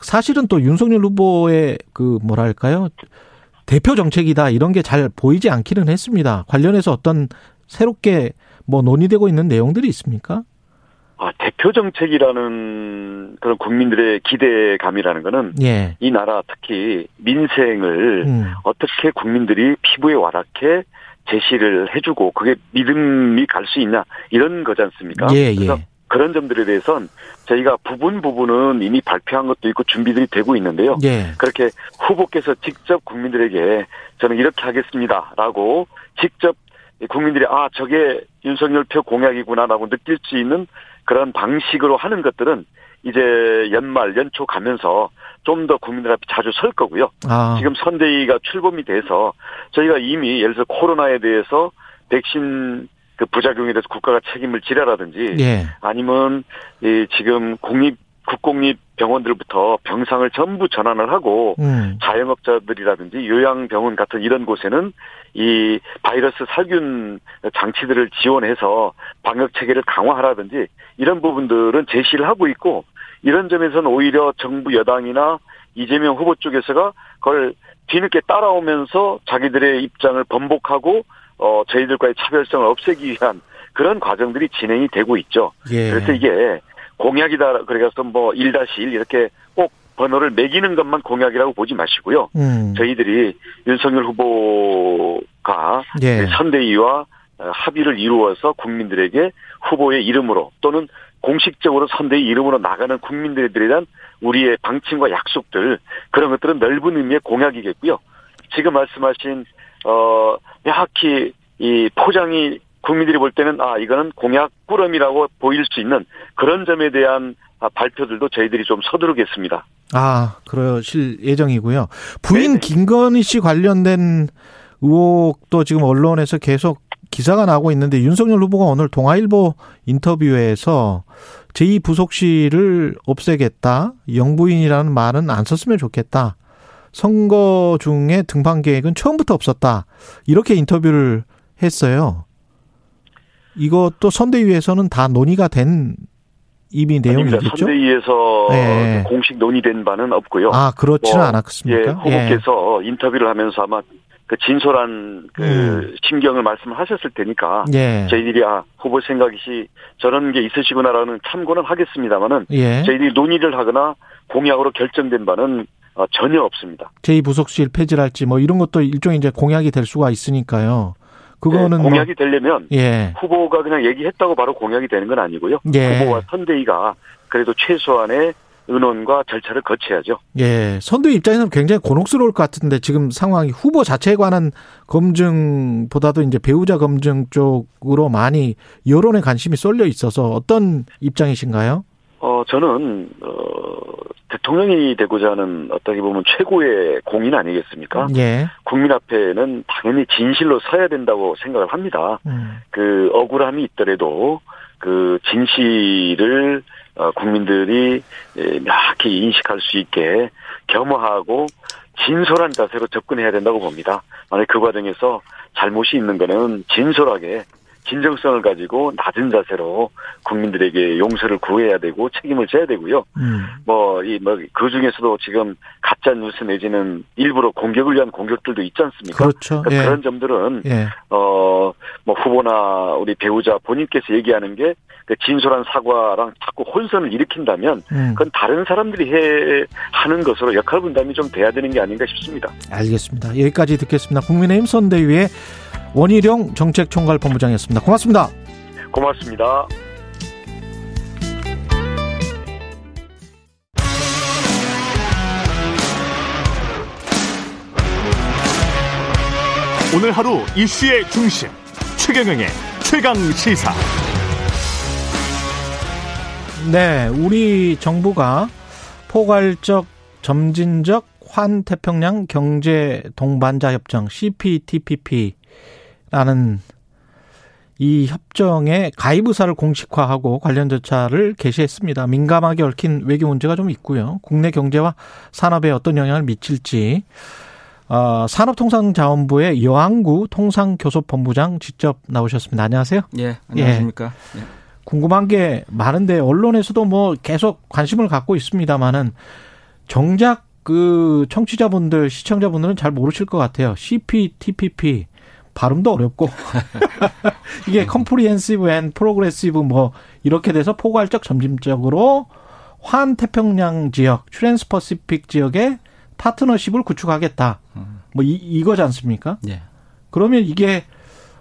사실은 또 윤석열 후보의 그 뭐랄까요 대표 정책이다 이런 게 잘 보이지 않기는 했습니다. 관련해서 어떤 새롭게 뭐 논의되고 있는 내용들이 있습니까? 아, 대표 정책이라는 그런 국민들의 기대감이라는 거는 예, 이 나라 특히 민생을 음, 어떻게 국민들이 피부에 와닿게 제시를 해주고 그게 믿음이 갈 수 있냐 이런 거지 않습니까? 예, 그래서 예, 그런 점들에 대해선 저희가 부분 부분은 이미 발표한 것도 있고 준비들이 되고 있는데요. 예, 그렇게 후보께서 직접 국민들에게 저는 이렇게 하겠습니다라고 직접 국민들이 아 저게 윤석열 표 공약이구나라고 느낄 수 있는 그런 방식으로 하는 것들은 이제 연말 연초 가면서 좀 더 국민들 앞에 자주 설 거고요. 아, 지금 선대위가 출범이 돼서 저희가 이미 예를 들어 코로나에 대해서 백신 그 부작용에 대해서 국가가 책임을 지라라든지 예, 아니면 이 지금 국립 국공립 병원들부터 병상을 전부 전환을 하고 음, 자영업자들이라든지 요양병원 같은 이런 곳에는 이 바이러스 살균 장치들을 지원해서 방역 체계를 강화하라든지 이런 부분들은 제시를 하고 있고 이런 점에서는 오히려 정부 여당이나 이재명 후보 쪽에서가 그걸 뒤늦게 따라오면서 자기들의 입장을 번복하고 어 저희들과의 차별성을 없애기 위한 그런 과정들이 진행이 되고 있죠. 예, 그래서 이게 공약이다 그래서 뭐1-1 이렇게 꼭 번호를 매기는 것만 공약이라고 보지 마시고요. 음. 저희들이 윤석열 후보가 예. 선대위와 어, 합의를 이루어서 국민들에게 후보의 이름으로 또는 공식적으로 선대위 이름으로 나가는 국민들에 대한 우리의 방침과 약속들 그런 것들은 넓은 의미의 공약이겠고요. 지금 말씀하신 어 명확히 이 포장이 국민들이 볼 때는 아 이거는 공약 꾸러미라고 보일 수 있는 그런 점에 대한 아, 발표들도 저희들이 좀 서두르겠습니다. 아, 그러실 예정이고요. 부인 네네. 김건희 씨 관련된 의혹도 지금 언론에서 계속 기사가 나오고 있는데 윤석열 후보가 오늘 동아일보 인터뷰에서 제2부속실을 없애겠다. 영부인이라는 말은 안 썼으면 좋겠다. 선거 중에 등판 계획은 처음부터 없었다. 이렇게 인터뷰를 했어요. 이것도 선대위에서는 다 논의가 된 이미. 내용이겠죠? 선대위에서 예. 공식 논의된 바는 없고요. 아, 그렇지는 뭐, 예, 않았습니까? 후보께서 인터뷰를 하면서 아마 그 진솔한 그 음. 심경을 말씀하셨을 테니까 예. 저희들이 아 후보 생각이 저런 게 있으시구나라는 참고는 하겠습니다만은 예. 저희들이 논의를 하거나 공약으로 결정된 바는 어, 전혀 없습니다. 제2부속실 폐지랄지 뭐 이런 것도 일종의 이제 공약이 될 수가 있으니까요. 그거는 네, 뭐- 공약이 되려면 예. 후보가 그냥 얘기했다고 바로 공약이 되는 건 아니고요. 예. 후보와 선대위가 그래도 최소한의 의논과 절차를 거쳐야죠. 예. 선대 입장에서는 굉장히 곤혹스러울 것 같은데 지금 상황이 후보 자체에 관한 검증보다도 이제 배우자 검증 쪽으로 많이 여론의 관심이 쏠려 있어서 어떤 입장이신가요? 어, 저는, 어, 대통령이 되고자 하는 어떻게 보면 최고의 공인 아니겠습니까? 예. 국민 앞에는 당연히 진실로 서야 된다고 생각을 합니다. 음. 그 억울함이 있더라도 그 진실을 어, 국민들이 예, 명확히 인식할 수 있게 겸허하고 진솔한 자세로 접근해야 된다고 봅니다. 만약 그 과정에서 잘못이 있는 거는 진솔하게 진정성을 가지고 낮은 자세로 국민들에게 용서를 구해야 되고 책임을 져야 되고요. 음. 뭐, 이, 뭐, 그 중에서도 지금 가짜 뉴스 내지는 일부러 공격을 위한 공격들도 있지 않습니까? 그렇죠. 그러니까 예. 그런 점들은, 예. 어, 뭐, 후보나 우리 배우자 본인께서 얘기하는 게, 그 진솔한 사과랑 자꾸 혼선을 일으킨다면, 음. 그건 다른 사람들이 해, 하는 것으로 역할 분담이 좀 돼야 되는 게 아닌가 싶습니다. 알겠습니다. 여기까지 듣겠습니다. 국민의힘 선대위의 원희룡 정책총괄 본부장이었습니다. 고맙습니다. 고맙습니다. 오늘 하루 이슈의 중심 최경영의 최강 시사. 네, 우리 정부가 포괄적 점진적 환태평양 경제 동반자 협정 CPTPP 라는 이 협정의 가입 의사를 공식화하고 관련 절차를 개시했습니다. 민감하게 얽힌 외교 문제가 좀 있고요. 국내 경제와 산업에 어떤 영향을 미칠지 어, 산업통상자원부의 여한구 통상교섭본부장 직접 나오셨습니다. 안녕하세요. 예, 안녕하십니까. 예. 궁금한 게 많은데 언론에서도 뭐 계속 관심을 갖고 있습니다만은 정작 그 청취자분들 시청자분들은 잘 모르실 것 같아요. CPTPP 발음도 어렵고 이게 Comprehensive and Progressive 뭐 이렇게 돼서 포괄적 점진적으로 환 태평양 지역, Trans-Pacific 지역에 파트너십을 구축하겠다. 뭐 이, 이거지 않습니까? 예. 그러면 이게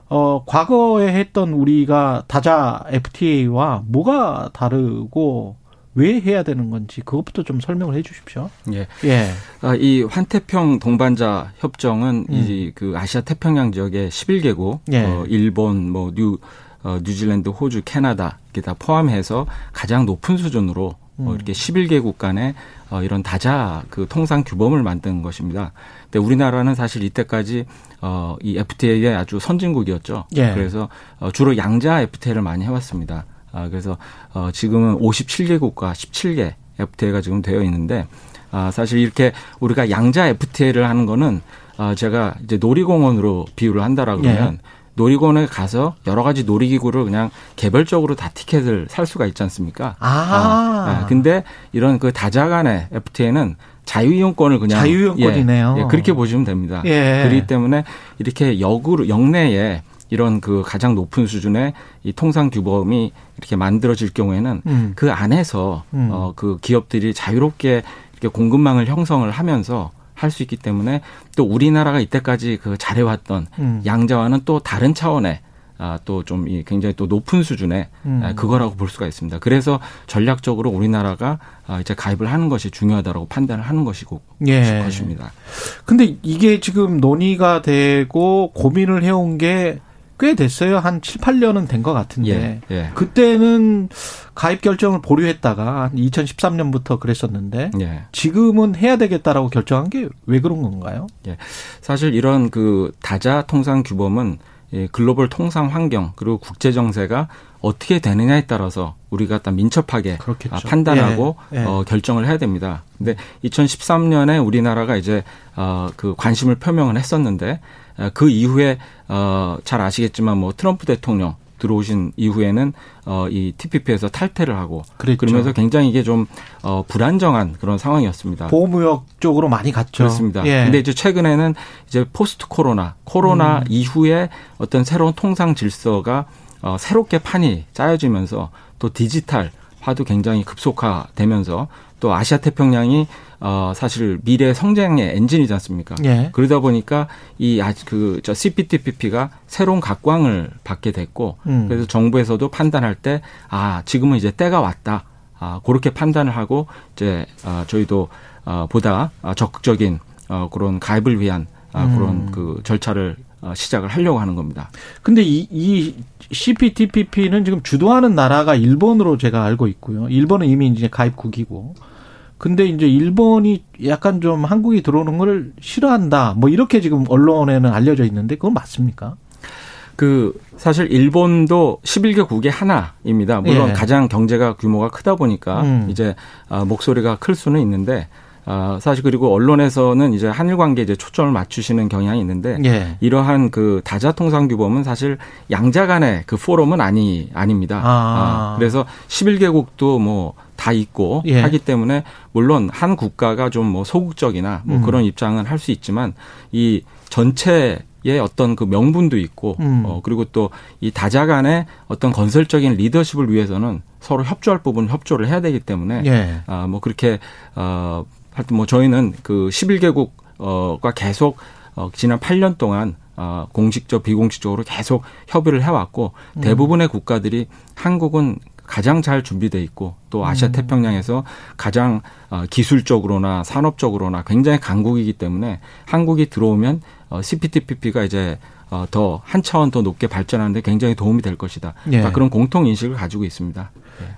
어 과거에 했던 우리가 다자 FTA와 뭐가 다르고 왜 해야 되는 건지 그것부터 좀 설명을 해 주십시오. 예. 예. 아, 이 환태평 동반자 협정은 음. 이그 아시아 태평양 지역의 11개국, 예. 어, 일본, 뭐 뉴, 어, 뉴질랜드, 호주, 캐나다 이렇게 다 포함해서 가장 높은 수준으로 음. 어, 이렇게 11개국 간의 어, 이런 다자 그 통상 규범을 만든 것입니다. 근데 우리나라는 사실 이때까지 어, 이 FTA의 아주 선진국이었죠. 예. 그래서 어, 주로 양자 FTA를 많이 해왔습니다. 아, 그래서 어, 지금은 57개국과 17개 FTA가 지금 되어 있는데 아, 사실 이렇게 우리가 양자 FTA를 하는 거는 아, 제가 이제 놀이공원으로 비유를 한다라 그러면 예. 놀이공원에 가서 여러 가지 놀이기구를 그냥 개별적으로 다 티켓을 살 수가 있지 않습니까? 아. 아, 근데 이런 그 다자 간의 FTA는 자유이용권을 그냥 자유이용권이네요. 예, 예, 그렇게 보시면 됩니다. 예. 그렇기 때문에 이렇게 역으로 역내에 이런 그 가장 높은 수준의 이 통상 규범이 이렇게 만들어질 경우에는 음. 그 안에서 음. 어그 기업들이 자유롭게 이렇게 공급망을 형성을 하면서 할 수 있기 때문에 또 우리나라가 이때까지 그 잘해왔던 음. 양자와는 또 다른 차원의 아, 또 좀 이 굉장히 또 높은 수준의 음. 아, 그거라고 볼 수가 있습니다. 그래서 전략적으로 우리나라가 아, 이제 가입을 하는 것이 중요하다라고 판단을 하는 것이고 예. 것입니다. 근데 이게 지금 논의가 되고 고민을 해온 게 꽤 됐어요. 한 7, 8년은 된 것 같은데. 예. 예. 그때는 가입 결정을 보류했다가 한 2013년부터 그랬었는데 예. 지금은 해야 되겠다라고 결정한 게 왜 그런 건가요? 사실 이런 그 다자 통상 규범은 이 글로벌 통상 환경 그리고 국제 정세가 어떻게 되느냐에 따라서 우리가 딱 민첩하게 그렇겠죠. 아, 판단하고 예, 예. 어, 결정을 해야 됩니다. 근데 2013년에 우리나라가 이제 어, 그 관심을 표명을 했었는데 어, 그 이후에 어, 잘 아시겠지만 뭐 트럼프 대통령 들어오신 이후에는 어, 이 TPP에서 탈퇴를 하고 그랬죠. 그러면서 굉장히 이게 좀 어, 불안정한 그런 상황이었습니다. 보호무역 쪽으로 많이 갔죠. 그렇습니다. 예. 근데 이제 최근에는 이제 post 코로나, 코로나 음. 이후에 어떤 새로운 통상 질서가 어, 새롭게 판이 짜여지면서 또 디지털 화도 굉장히 급속화되면서 또 아시아 태평양이 어, 사실 미래 성장의 엔진이지 않습니까? 예. 그러다 보니까 이 아직 그저 CPTPP가 새로운 각광을 받게 됐고 음. 그래서 정부에서도 판단할 때 아 지금은 이제 때가 왔다. 아 그렇게 판단을 하고 이제 아, 저희도 어, 보다 아, 적극적인 어, 그런 가입을 위한 아, 음. 그런 그 절차를 어, 시작을 하려고 하는 겁니다. 근데 이, 이 CPTPP는 지금 주도하는 나라가 일본으로 제가 알고 있고요. 일본은 이미 이제 가입국이고. 근데 이제 일본이 약간 좀 한국이 들어오는 걸 싫어한다. 뭐 이렇게 지금 언론에는 알려져 있는데 그건 맞습니까? 그 사실 일본도 11개 국의 하나입니다. 물론 예. 가장 경제가 규모가 크다 보니까 음. 이제 아, 목소리가 클 수는 있는데 아, 사실 그리고 언론에서는 이제 한일 관계에 이제 초점을 맞추시는 경향이 있는데 예. 이러한 그 다자 통상 규범은 사실 양자 간의 그 포럼은 아니 아닙니다. 아. 그래서 11개국도 뭐 다 있고 예. 하기 때문에 물론 한 국가가 좀 뭐 소극적이나 뭐 음. 그런 입장은 할 수 있지만 이 전체 의 어떤 그 명분도 있고 음. 어 그리고 또 이 다자 간의 어떤 건설적인 리더십을 위해서는 서로 협조할 부분 협조를 해야 되기 때문에 예. 아, 뭐 그렇게 어 하여튼 뭐 저희는 그 11개국 어가 계속 어 지난 8년 동안 어 공식적 비공식적으로 계속 협의를 해 왔고 음. 대부분의 국가들이 한국은 가장 잘 준비돼 있고 또 아시아 음. 태평양에서 가장 어, 기술적으로나 산업적으로나 굉장히 강국이기 때문에 한국이 들어오면 어, CPTPP가 이제 어, 더한 차원 더 높게 발전하는데 굉장히 도움이 될 것이다. 예. 그러니까 그런 공통 인식을 가지고 있습니다.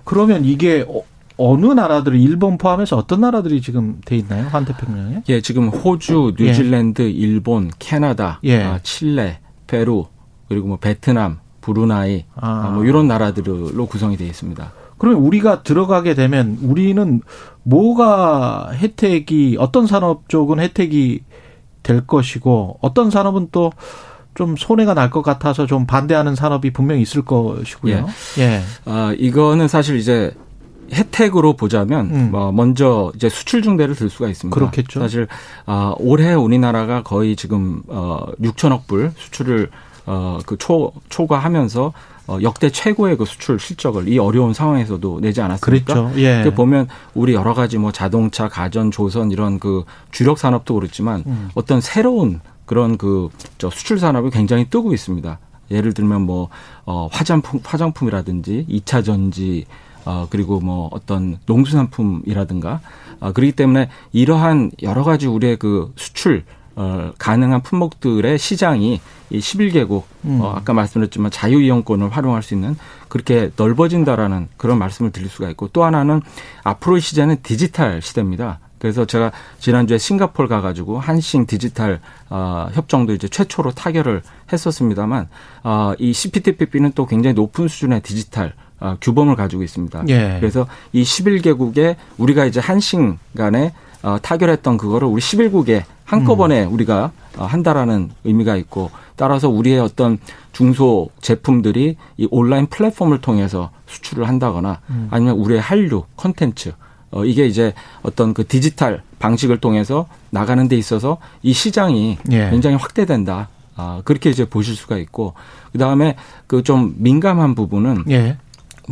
그러면 이게 어, 어느 나라들이 일본 포함해서 어떤 나라들이 지금 돼 있나요? 환태평양에? 예, 지금 호주, 뉴질랜드, 일본, 캐나다, 예. 아, 칠레, 페루, 그리고 뭐 베트남, 브루나이, 아. 아, 뭐 이런 나라들로 구성이 되어 있습니다. 그러면 우리가 들어가게 되면 우리는 뭐가 혜택이 어떤 산업 쪽은 혜택이 될 것이고 어떤 산업은 또 좀 손해가 날 것 같아서 좀 반대하는 산업이 분명히 있을 것이고요. 예. 아, 이거는 사실 이제 혜택으로 보자면 음. 뭐 먼저 이제 수출 중대를 들 수가 있습니다. 그렇겠죠. 사실 아, 올해 우리나라가 거의 지금 어 6천억 불 수출을 어그 초 초과하면서 어 역대 최고의 그 수출 실적을 이 어려운 상황에서도 내지 않았습니까? 그랬죠. 예. 그 보면 우리 여러 가지 뭐 자동차, 가전, 조선 이런 그 주력 산업도 그렇지만 음. 어떤 새로운 그런 그 저 수출 산업이 굉장히 뜨고 있습니다. 예를 들면 뭐 어, 화장품 화장품이라든지 2차 전지 어, 그리고 뭐 어떤 농수산품이라든가 어, 그렇기 때문에 이러한 여러 가지 우리의 그 수출 어, 가능한 품목들의 시장이 이 11개국 음. 어, 아까 말씀드렸지만 자유이용권을 활용할 수 있는 그렇게 넓어진다라는 그런 말씀을 드릴 수가 있고 또 하나는 앞으로의 시대는 디지털 시대입니다. 그래서 제가 지난주에 싱가폴 가가지고 한싱 디지털 어, 협정도 이제 최초로 타결을 했었습니다만 어, 이 CPTPP는 또 굉장히 높은 수준의 디지털 어, 규범을 가지고 있습니다. 예. 그래서 이 11개국에 우리가 이제 한싱 간에 어, 타결했던 그거를 우리 11국에 한꺼번에 우리가 어, 한다라는 의미가 있고 따라서 우리의 어떤 중소 제품들이 이 온라인 플랫폼을 통해서 수출을 한다거나 아니면 우리의 한류 콘텐츠 어, 이게 이제 어떤 그 디지털 방식을 통해서 나가는 데 있어서 이 시장이 예. 굉장히 확대된다. 아, 그렇게 이제 보실 수가 있고, 그 다음에 그 좀 민감한 부분은 예.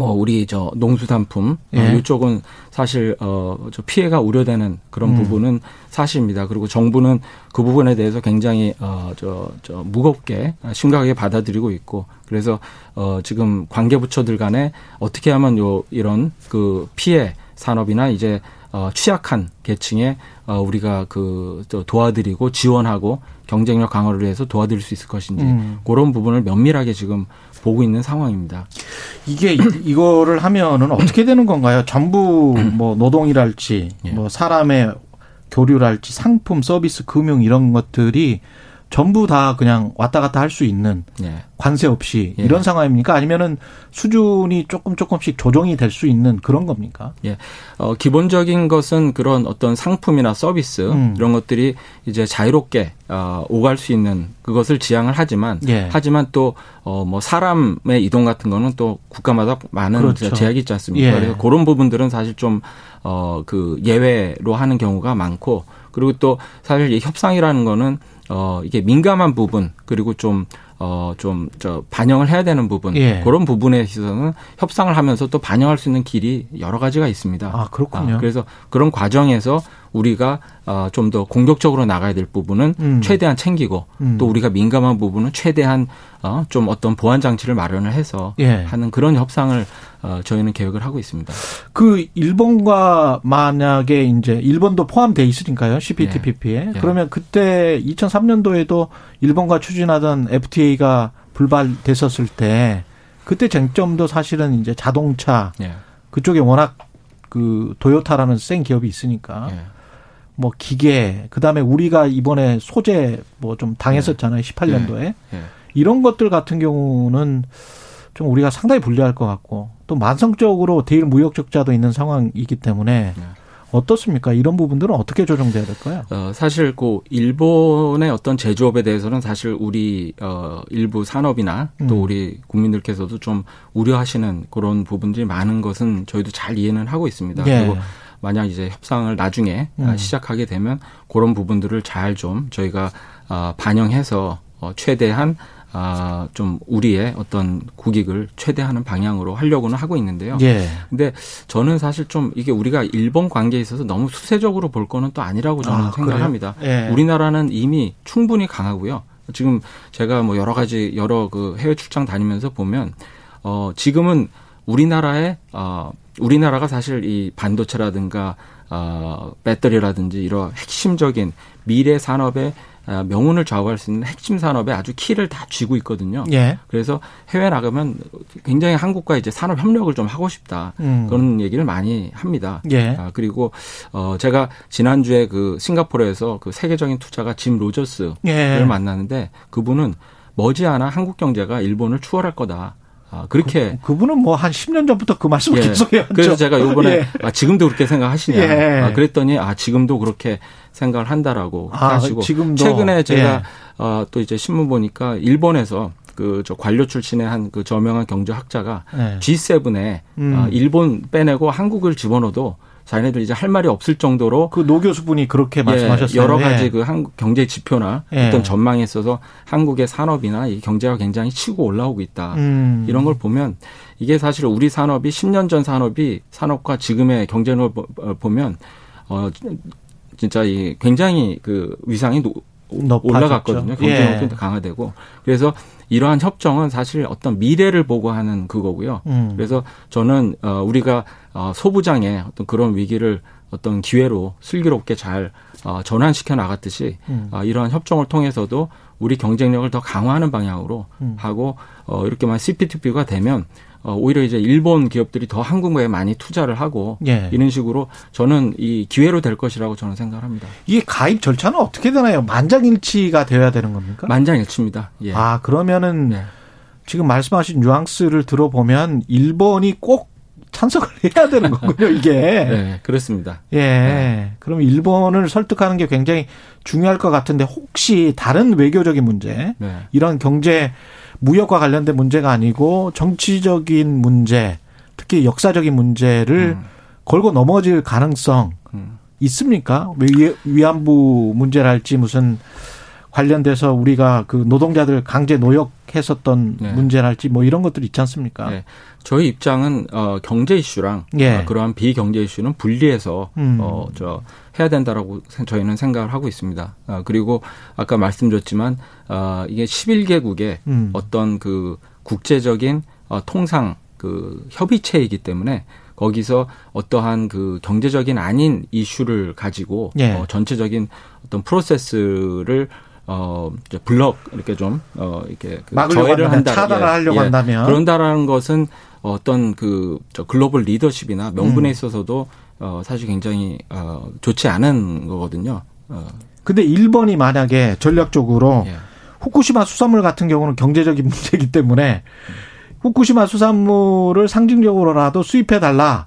뭐 우리 저 농수산품 예. 어, 이쪽은 사실 어저 피해가 우려되는 그런 음. 부분은 사실입니다. 그리고 정부는 그 부분에 대해서 굉장히 어저 저 무겁게 심각하게 받아들이고 있고 그래서 어 지금 관계 부처들 간에 어떻게 하면 요 이런 그 피해 산업이나 이제 어 취약한 계층에 어 우리가 그또 도와드리고 지원하고 경쟁력 강화를 위해서 도와드릴 수 있을 것인지 음. 그런 부분을 면밀하게 지금 보고 있는 상황입니다. 이게 이- 이거를 하면은 어떻게 되는 건가요? 전부 뭐 노동이랄지 예. 뭐 사람의 교류랄지 상품 서비스 금융 이런 것들이 전부 다 그냥 왔다 갔다 할 수 있는 예. 관세 없이 예. 이런 상황입니까? 아니면은 수준이 조금 조금씩 조정이 될 수 있는 그런 겁니까? 어, 기본적인 것은 그런 어떤 상품이나 서비스 음. 이런 것들이 이제 자유롭게 어, 오갈 수 있는 그것을 지향을 하지만 예. 하지만 또 어, 뭐 사람의 이동 같은 거는 또 국가마다 많은 그렇죠. 제약이 있지 않습니까? 예. 그래서 그런 부분들은 사실 좀 어, 그 예외로 하는 경우가 많고 그리고 또 사실 이 협상이라는 거는 어, 이게 민감한 부분 그리고 좀 어, 좀, 저, 반영을 해야 되는 부분. 예. 그런 부분에 있어서는 협상을 하면서 또 반영할 수 있는 길이 여러 가지가 있습니다. 아, 그렇군요. 아, 그래서 그런 과정에서 우리가 어, 좀 더 공격적으로 나가야 될 부분은 음. 최대한 챙기고 음. 또 우리가 민감한 부분은 최대한 어, 좀 어떤 보완 장치를 마련을 해서 예. 하는 그런 협상을 어, 저희는 계획을 하고 있습니다. 그 일본과 만약에 이제 일본도 포함돼 있으니까요. CPTPP에. 예. 그러면 그때 2003년도에도 일본과 추진하던 FTA가 불발됐었을 때 그때 쟁점도 사실은 이제 자동차 예. 그쪽에 워낙 그 도요타라는 센 기업이 있으니까 예. 뭐 기계 그다음에 우리가 이번에 소재 뭐 좀 당했었잖아요. 18년도에. 예. 이런 것들 같은 경우는 좀 우리가 상당히 불리할 것 같고 또 만성적으로 대일 무역 적자도 있는 상황이기 때문에 네. 어떻습니까? 이런 부분들은 어떻게 조정돼야 될까요? 어, 사실 그 일본의 어떤 제조업에 대해서는 사실 우리 어 일부 산업이나 또 음. 우리 국민들께서도 좀 우려하시는 그런 부분들이 많은 것은 저희도 잘 이해는 하고 있습니다. 예. 그리고 만약 이제 협상을 나중에 아, 음. 시작하게 되면 그런 부분들을 잘 좀 저희가 아, 반영해서 어, 최대한 아, 좀 우리의 어떤 국익을 최대하는 방향으로 하려고는 하고 있는데요. 예. 근데 저는 사실 좀 이게 우리가 일본 관계에 있어서 너무 수세적으로 볼 거는 또 아니라고 저는 아, 생각합니다. 그래요? 예. 우리나라는 이미 충분히 강하고요. 지금 제가 뭐 여러 가지 여러 그 해외 출장 다니면서 보면 어 지금은 우리나라의 어 우리나라가 사실 이 반도체라든가 어 배터리라든지 이런 핵심적인 미래 산업의 아, 명운을 좌우할 수 있는 핵심 산업에 아주 키를 다 쥐고 있거든요. 예. 그래서 해외 나가면 굉장히 한국과 이제 산업 협력을 좀 하고 싶다. 음. 그런 얘기를 많이 합니다. 예. 아, 그리고 어 제가 지난 주에 그 싱가포르에서 그 세계적인 투자가 짐 로저스를 예. 만나는데 그분은 머지않아 한국 경제가 일본을 추월할 거다. 아, 그렇게 그 분은 뭐 한 10년 전부터 그 말씀을 예. 계속 해왔죠. 그래서 제가 요번에 예. 아, 지금도 그렇게 생각하시냐. 예. 아, 그랬더니 아, 지금도 그렇게 생각을 한다라고 아, 하시고 지금도. 최근에 제가 예. 어, 또 이제 신문 보니까 일본에서 그저 관료 출신의 한 그 저명한 경제학자가 예. G7에 음. 어, 일본 빼내고 한국을 집어넣어도 자기네들 이제 할 말이 없을 정도로 그 노 교수분이 그렇게 예, 말씀하셨어요. 여러 예. 가지 그 한국 경제 지표나 예. 어떤 전망에 있어서 한국의 산업이나 이 경제가 굉장히 치고 올라오고 있다. 음. 이런 걸 보면 이게 사실 우리 산업이 10년 전 산업이 산업과 지금의 보- 어, 보면 어 진짜 이 굉장히 그 위상이 노- 높아졌죠. 올라갔거든요. 예. 경쟁력도 강화되고 그래서 이러한 협정은 사실 어떤 미래를 보고 하는 그거고요. 음. 그래서 저는 어 우리가 어 소부장의 어떤 그런 위기를 어떤 기회로 슬기롭게 잘 어, 전환시켜 나갔듯이 음. 어, 이러한 협정을 통해서도 우리 경쟁력을 더 강화하는 방향으로 음. 하고 어, 이렇게만 CPTP가 되면 어, 오히려 이제 일본 기업들이 더 한국에 많이 투자를 하고 예. 이런 식으로 저는 이 기회로 될 것이라고 저는 생각합니다. 이게 가입 절차는 어떻게 되나요? 만장일치가 되어야 되는 겁니까? 만장일치입니다. 예. 아, 그러면은 네. 지금 말씀하신 뉘앙스를 들어보면 일본이 꼭 찬성을 해야 되는 거군요, 이게. 네, 그렇습니다. 예. 그럼 일본을 설득하는 게 굉장히 중요할 것 같은데 혹시 다른 외교적인 문제, 네. 이런 경제 무역과 관련된 문제가 아니고 정치적인 문제, 특히 역사적인 문제를 음. 걸고 넘어질 가능성 음. 있습니까? 위, 위안부 문제랄지 무슨 관련돼서 우리가 그 노동자들 강제 노역했었던 네. 문제랄지 뭐 이런 것들 있지 않습니까? 네. 저희 입장은 어 경제 이슈랑 예. 어, 그러한 비경제 이슈는 분리해서 음. 어저 해야 된다라고 생- 저희는 생각을 하고 있습니다. 어, 그리고 아까 말씀드렸지만 어 이게 11개국의 음. 어떤 그 국제적인 어, 통상 그 협의체이기 때문에 거기서 어떠한 그 경제적인 아닌 이슈를 가지고 예. 어, 전체적인 어떤 프로세스를 어 블럭 이렇게 좀 어 이렇게 그 저해를 한다 차단을 하려고 한다면. 그런다라는 것은 어떤 그 저 글로벌 리더십이나 명분에 음. 있어서도 어 사실 굉장히 어 좋지 않은 거거든요. 어 근데 일본이 만약에 전략적으로 예. 후쿠시마 수산물 같은 경우는 경제적인 문제이기 때문에 후쿠시마 수산물을 상징적으로라도 수입해 달라.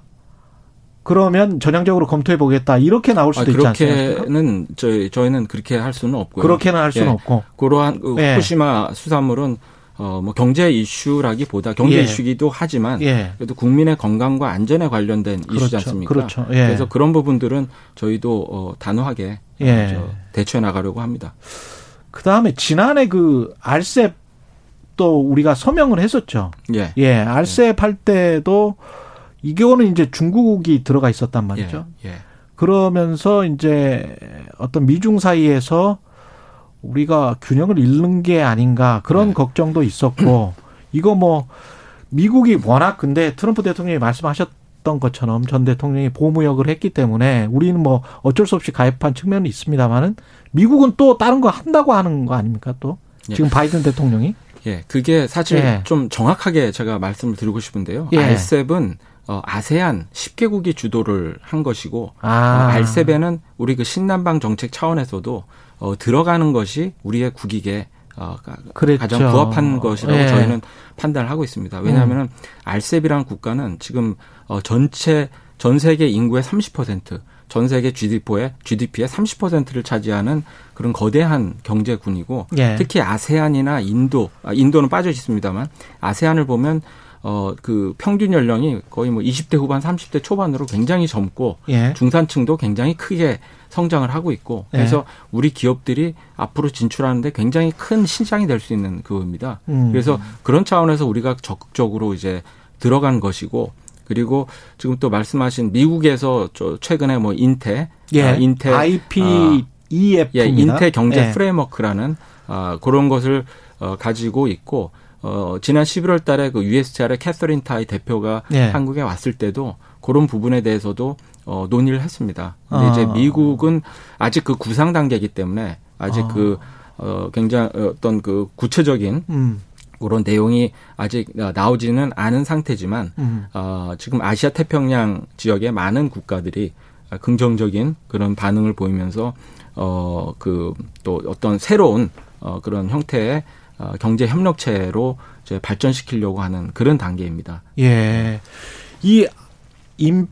그러면 전향적으로 검토해 보겠다. 이렇게 나올 아, 수도 있지 않습니까? 그렇게는 저희 저희는 그렇게 할 수는 없고요. 그렇게는 할 수는 예. 없고. 그러한 그 예. 후쿠시마 수산물은 어 뭐 경제 이슈라기보다 경제 예. 이슈기도 하지만 예. 그래도 국민의 건강과 안전에 관련된 이슈지 그렇죠. 않습니까? 그렇죠. 예. 그래서 그런 부분들은 저희도 어 단호하게 예. 저 대처해 나가려고 합니다. 그 다음에 지난해 그 알셉 또 우리가 서명을 했었죠. 예. 예, 알셉 할 때도 이거는 이제 중국이 들어가 있었단 말이죠. 예. 예. 그러면서 이제 어떤 미중 사이에서 우리가 균형을 잃는 게 아닌가 그런 네. 걱정도 있었고 이거 뭐 미국이 워낙 근데 트럼프 대통령이 말씀하셨던 것처럼 전 대통령이 보무역을 했기 때문에 우리는 뭐 어쩔 수 없이 가입한 측면이 있습니다만은 미국은 또 다른 거 한다고 하는 거 아닙니까 또 예. 지금 바이든 대통령이 예, 그게 사실 예. 좀 정확하게 제가 말씀을 드리고 싶은데요. 예. 알셉은 어, 아세안 10개국이 주도를 한 것이고 아 어, 알셉에는 우리 그 신남방 정책 차원에서도 어, 들어가는 것이 우리의 국익에 어, 그랬죠. 가장 부합한 것이라고 예. 저희는 판단을 하고 있습니다. 왜냐하면 알셉이라는 국가는 지금 어, 전체 전 세계 인구의 30%, 전 세계 GDP의 GDP의 30%를 차지하는 그런 거대한 경제군이고 예. 특히 아세안이나 인도, 아, 인도는 빠져 있습니다만 아세안을 보면 어 그 평균 연령이 거의 뭐 20대 후반, 30대 초반으로 굉장히 젊고 예. 중산층도 굉장히 크게 성장을 하고 있고 그래서 우리 기업들이 앞으로 진출하는데 굉장히 큰 시장이 될 수 있는 그겁니다. 음. 그래서 그런 차원에서 우리가 적극적으로 이제 들어간 것이고 그리고 지금 또 말씀하신 미국에서 저 최근에 뭐 인테, 예. 아, 인테 IPEF입니다. 예, 인테 경제 예. 프레임워크라는 아, 그런 것을 어, 가지고 있고 어, 지난 11월 달에 그 USTR의 캐서린 타이 대표가 예. 한국에 왔을 때도 그런 부분에 대해서도 어, 논의를 했습니다. 근데 아. 이제 미국은 아직 그 구상 단계이기 때문에 아직 아. 그 어, 굉장히 어떤 그 구체적인 음. 그런 내용이 아직 나오지는 않은 상태지만 음. 어, 지금 아시아 태평양 지역의 많은 국가들이 긍정적인 그런 반응을 보이면서 어, 그 또 어떤 새로운 어, 그런 형태의 어, 경제 협력체로 이제 발전시키려고 하는 그런 단계입니다. 예. 이 임,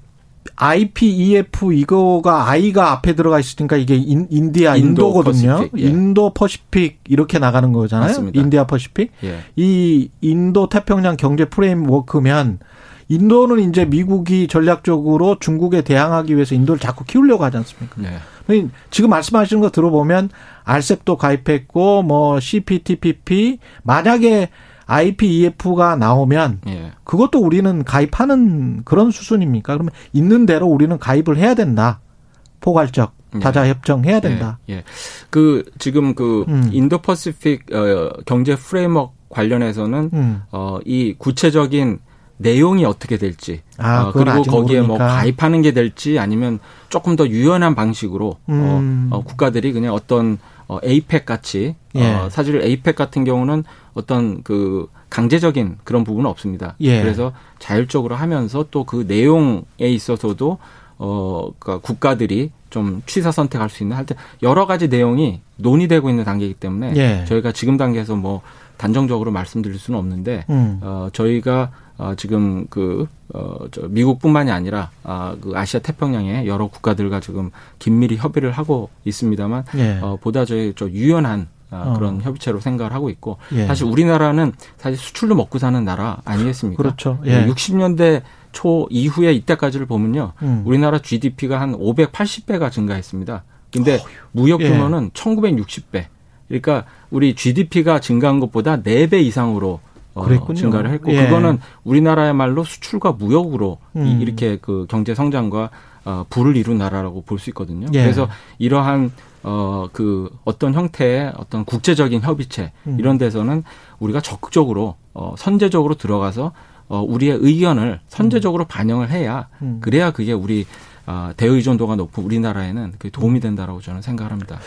IPEF 이거가 I가 앞에 들어가 있으니까 이게 인, India 인도 인도 거든요. Pacific, 예. Indo-Pacific 이렇게 나가는 거잖아요. 맞습니다. India Pacific. 예. 이 인도 태평양 경제 framework면 인도는 이제 미국이 전략적으로 중국에 대항하기 위해서 인도를 자꾸 키우려고 하지 않습니까? 네. 지금 말씀하시는 거 들어보면 RCEP도 가입했고 뭐 CPTPP 만약에 IPEF가 나오면 예. 그것도 우리는 가입하는 그런 수준입니까? 그러면 있는 대로 우리는 가입을 해야 된다. 포괄적 네. 다자 협정해야 된다. 예. 예. 그 지금 그 음. Indo-Pacific 어, 경제 framework 관련해서는 음. 어, 이 구체적인 내용이 어떻게 될지 아, 어, 그리고 거기에 뭐 모르니까. 가입하는 게 될지 아니면 조금 더 유연한 방식으로 음. 어, 어, 국가들이 그냥 어떤 어, 에이펙 같이 예. 어, 사실 에이펙 같은 경우는 어떤 그 강제적인 그런 부분은 없습니다. 예. 그래서 자율적으로 하면서 또 그 내용에 있어서도 어 그러니까 국가들이 좀 취사 선택할 수 있는 할때 여러 가지 내용이 논의되고 있는 단계이기 때문에 예. 저희가 지금 단계에서 뭐 단정적으로 말씀드릴 수는 없는데 음. 어 저희가 어 지금 그 어 저 미국뿐만이 아니라 아 그 아시아 태평양의 여러 국가들과 지금 긴밀히 협의를 하고 있습니다만 예. 어 보다 저희 저 유연한 아, 어. 그런 협의체로 생각을 하고 있고 예. 사실 우리나라는 사실 수출로 먹고 사는 나라 아니겠습니까? 그렇죠. 예. 60년대 초 이후에 이때까지를 보면요. 음. 우리나라 GDP가 한 580배가 증가했습니다. 근데 무역 예. 규모는 1960배. 그러니까 우리 GDP가 증가한 것보다 4배 이상으로 어, 그랬군요. 증가를 했고 예. 그거는 우리나라야말로 수출과 무역으로 이- 음. 이렇게 그 경제 성장과 어, 부를 이룬 나라라고 볼 수 있거든요. 예. 그래서 이러한 어, 그 어떤 형태의 어떤 국제적인 협의체 음. 이런 데서는 우리가 적극적으로 어, 선제적으로 들어가서 어, 우리의 의견을 선제적으로 반영을 해야 음. 그래야 그게 우리 아, 대의존도가 높은 우리나라에는 그게 도움이 된다라고 저는 생각합니다.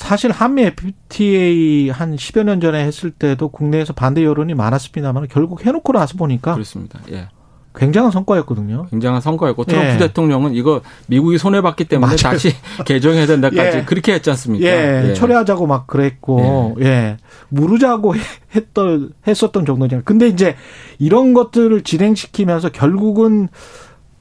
사실 한미 FTA 한 10여 년 전에 했을 때도 국내에서 반대 여론이 많았습니다만 결국 해놓고 나서 보니까 그렇습니다. 예. 굉장한 성과였거든요. 굉장한 성과였고 트럼프 예. 대통령은 이거 미국이 손해 봤기 때문에 맞아요. 다시 개정해야 된다까지 예. 그렇게 했지 않습니까? 예, 철회하자고 막 그랬고, 예, 무르자고 했던, 했었던 정도잖아요. 근데 이제 이런 것들을 진행시키면서 결국은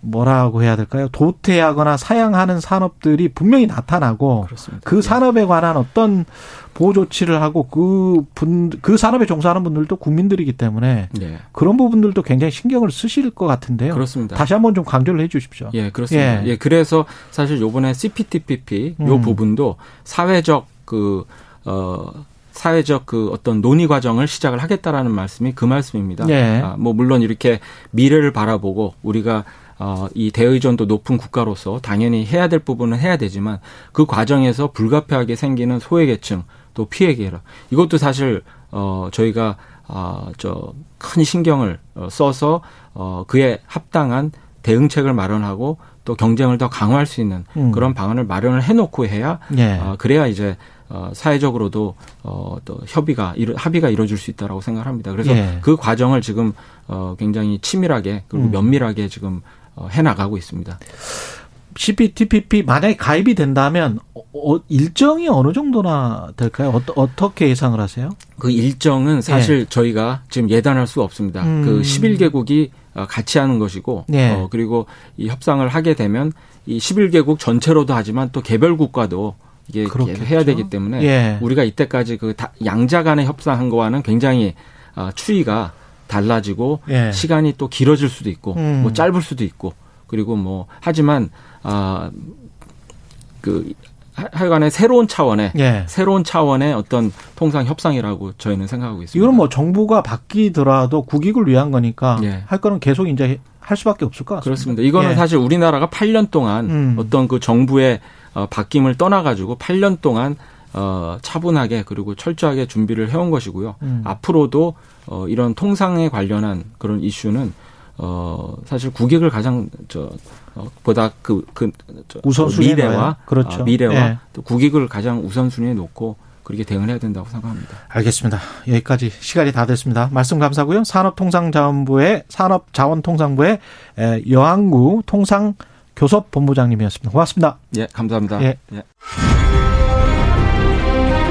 뭐라고 해야 될까요? 도태하거나 사양하는 산업들이 분명히 나타나고 그렇습니다. 그 산업에 관한 어떤 보호 조치를 하고 그 분, 그 산업에 종사하는 분들도 국민들이기 때문에 예. 그런 부분들도 굉장히 신경을 쓰실 것 같은데요. 그렇습니다. 다시 한번 좀 강조를 해 주십시오. 예, 그렇습니다. 예. 예. 그래서 사실 요번에 CPTPP 요 음. 부분도 사회적 그, 어, 사회적 그 어떤 논의 과정을 시작을 하겠다라는 말씀이 그 말씀입니다. 예. 아, 뭐 물론 이렇게 미래를 바라보고 우리가 어, 이 대의존도 높은 국가로서 당연히 해야 될 부분은 해야 되지만 그 과정에서 불가피하게 생기는 소외계층 또 피해계라 이것도 사실 어, 저희가 아, 저 큰 신경을 어, 써서 어, 그에 합당한 대응책을 마련하고 또 경쟁을 더 강화할 수 있는 음. 그런 방안을 마련을 해놓고 해야 예. 어, 그래야 이제 어, 사회적으로도 어, 또 협의가 이루, 합의가 이루어질 수 있다라고 생각합니다. 그래서 예. 그 과정을 지금 어, 굉장히 치밀하게 그리고 음. 면밀하게 지금 어, 해나가고 있습니다. CPTPP 만약에 가입이 된다면 어, 일정이 어느 정도나 될까요? 어, 어떻게 예상을 하세요? 그 일정은 사실 저희가 지금 예단할 수가 없습니다. 예. 음. 그 11개국이 같이 하는 것이고, 네. 어, 그리고 이 협상을 하게 되면 이 11개국 전체로도 하지만 또 개별국과도 이게 그렇겠죠. 해야 되기 때문에 예. 우리가 이때까지 그 다- 양자 간의 협상한 거와는 굉장히 아, 추이가 달라지고 예. 시간이 또 길어질 수도 있고 음. 뭐 짧을 수도 있고 그리고 뭐 하지만 아그 하여간에 새로운 차원의 예. 새로운 차원의 어떤 통상 협상이라고 저희는 생각하고 있습니다. 이거는 뭐 정부가 바뀌더라도 국익을 위한 거니까 예. 할 거는 계속 이제 할 수밖에 없을 것 같습니다. 그렇습니다. 이거는 예. 사실 우리나라가 8년 동안 음. 어떤 그 정부의 어, 바뀜을 떠나가지고 8년 동안 어, 차분하게 그리고 철저하게 준비를 해온 것이고요. 음. 앞으로도 어, 이런 통상에 관련한 그런 이슈는 어, 사실 국익을 가장 저 어, 보다 그, 그 저, 우선순위에 미래와 놔요? 그렇죠. 아, 미래와 예. 또 국익을 가장 우선순위에 놓고 그렇게 대응을 해야 된다고 생각합니다. 알겠습니다. 여기까지 시간이 다 됐습니다. 말씀 감사고요. 산업통상자원부의 산업자원통상부의 에, 여항구 통상 교섭본부장님이었습니다. 고맙습니다. 예, 감사합니다. 예. 예.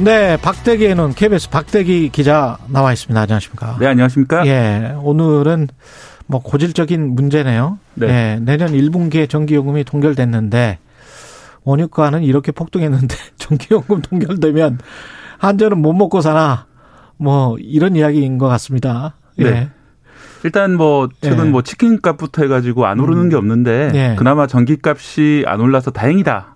네, 박대기에는 KBS 박대기 기자 나와 있습니다. 안녕하십니까? 네, 안녕하십니까? 예, 오늘은 뭐 고질적인 문제네요. 네. 예, 내년 1분기에 전기요금이 동결됐는데 원유가는 이렇게 폭등했는데 전기요금 동결되면 한전은 못 먹고 사나 뭐 이런 이야기인 것 같습니다. 예. 네. 일단 뭐 최근 예. 뭐 치킨값부터 해가지고 안 오르는 음. 게 없는데 예. 그나마 전기값이 안 올라서 다행이다.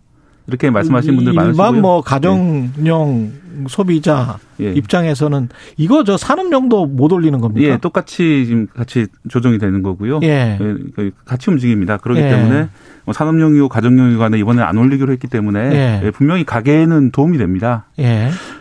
이렇게 말씀하시는 분들 일반 많으시고요. 뭐 가정용 소비자 예. 입장에서는 이거 저 산업용도 못 올리는 겁니까? 예, 똑같이 지금 같이 조정이 되는 거고요. 예. 예, 그 같이 움직입니다. 그렇기 예. 때문에 뭐 산업용이고 가정용이고 간에 이번에 안 올리기로 했기 때문에 예. 예, 분명히 가게에는 도움이 됩니다.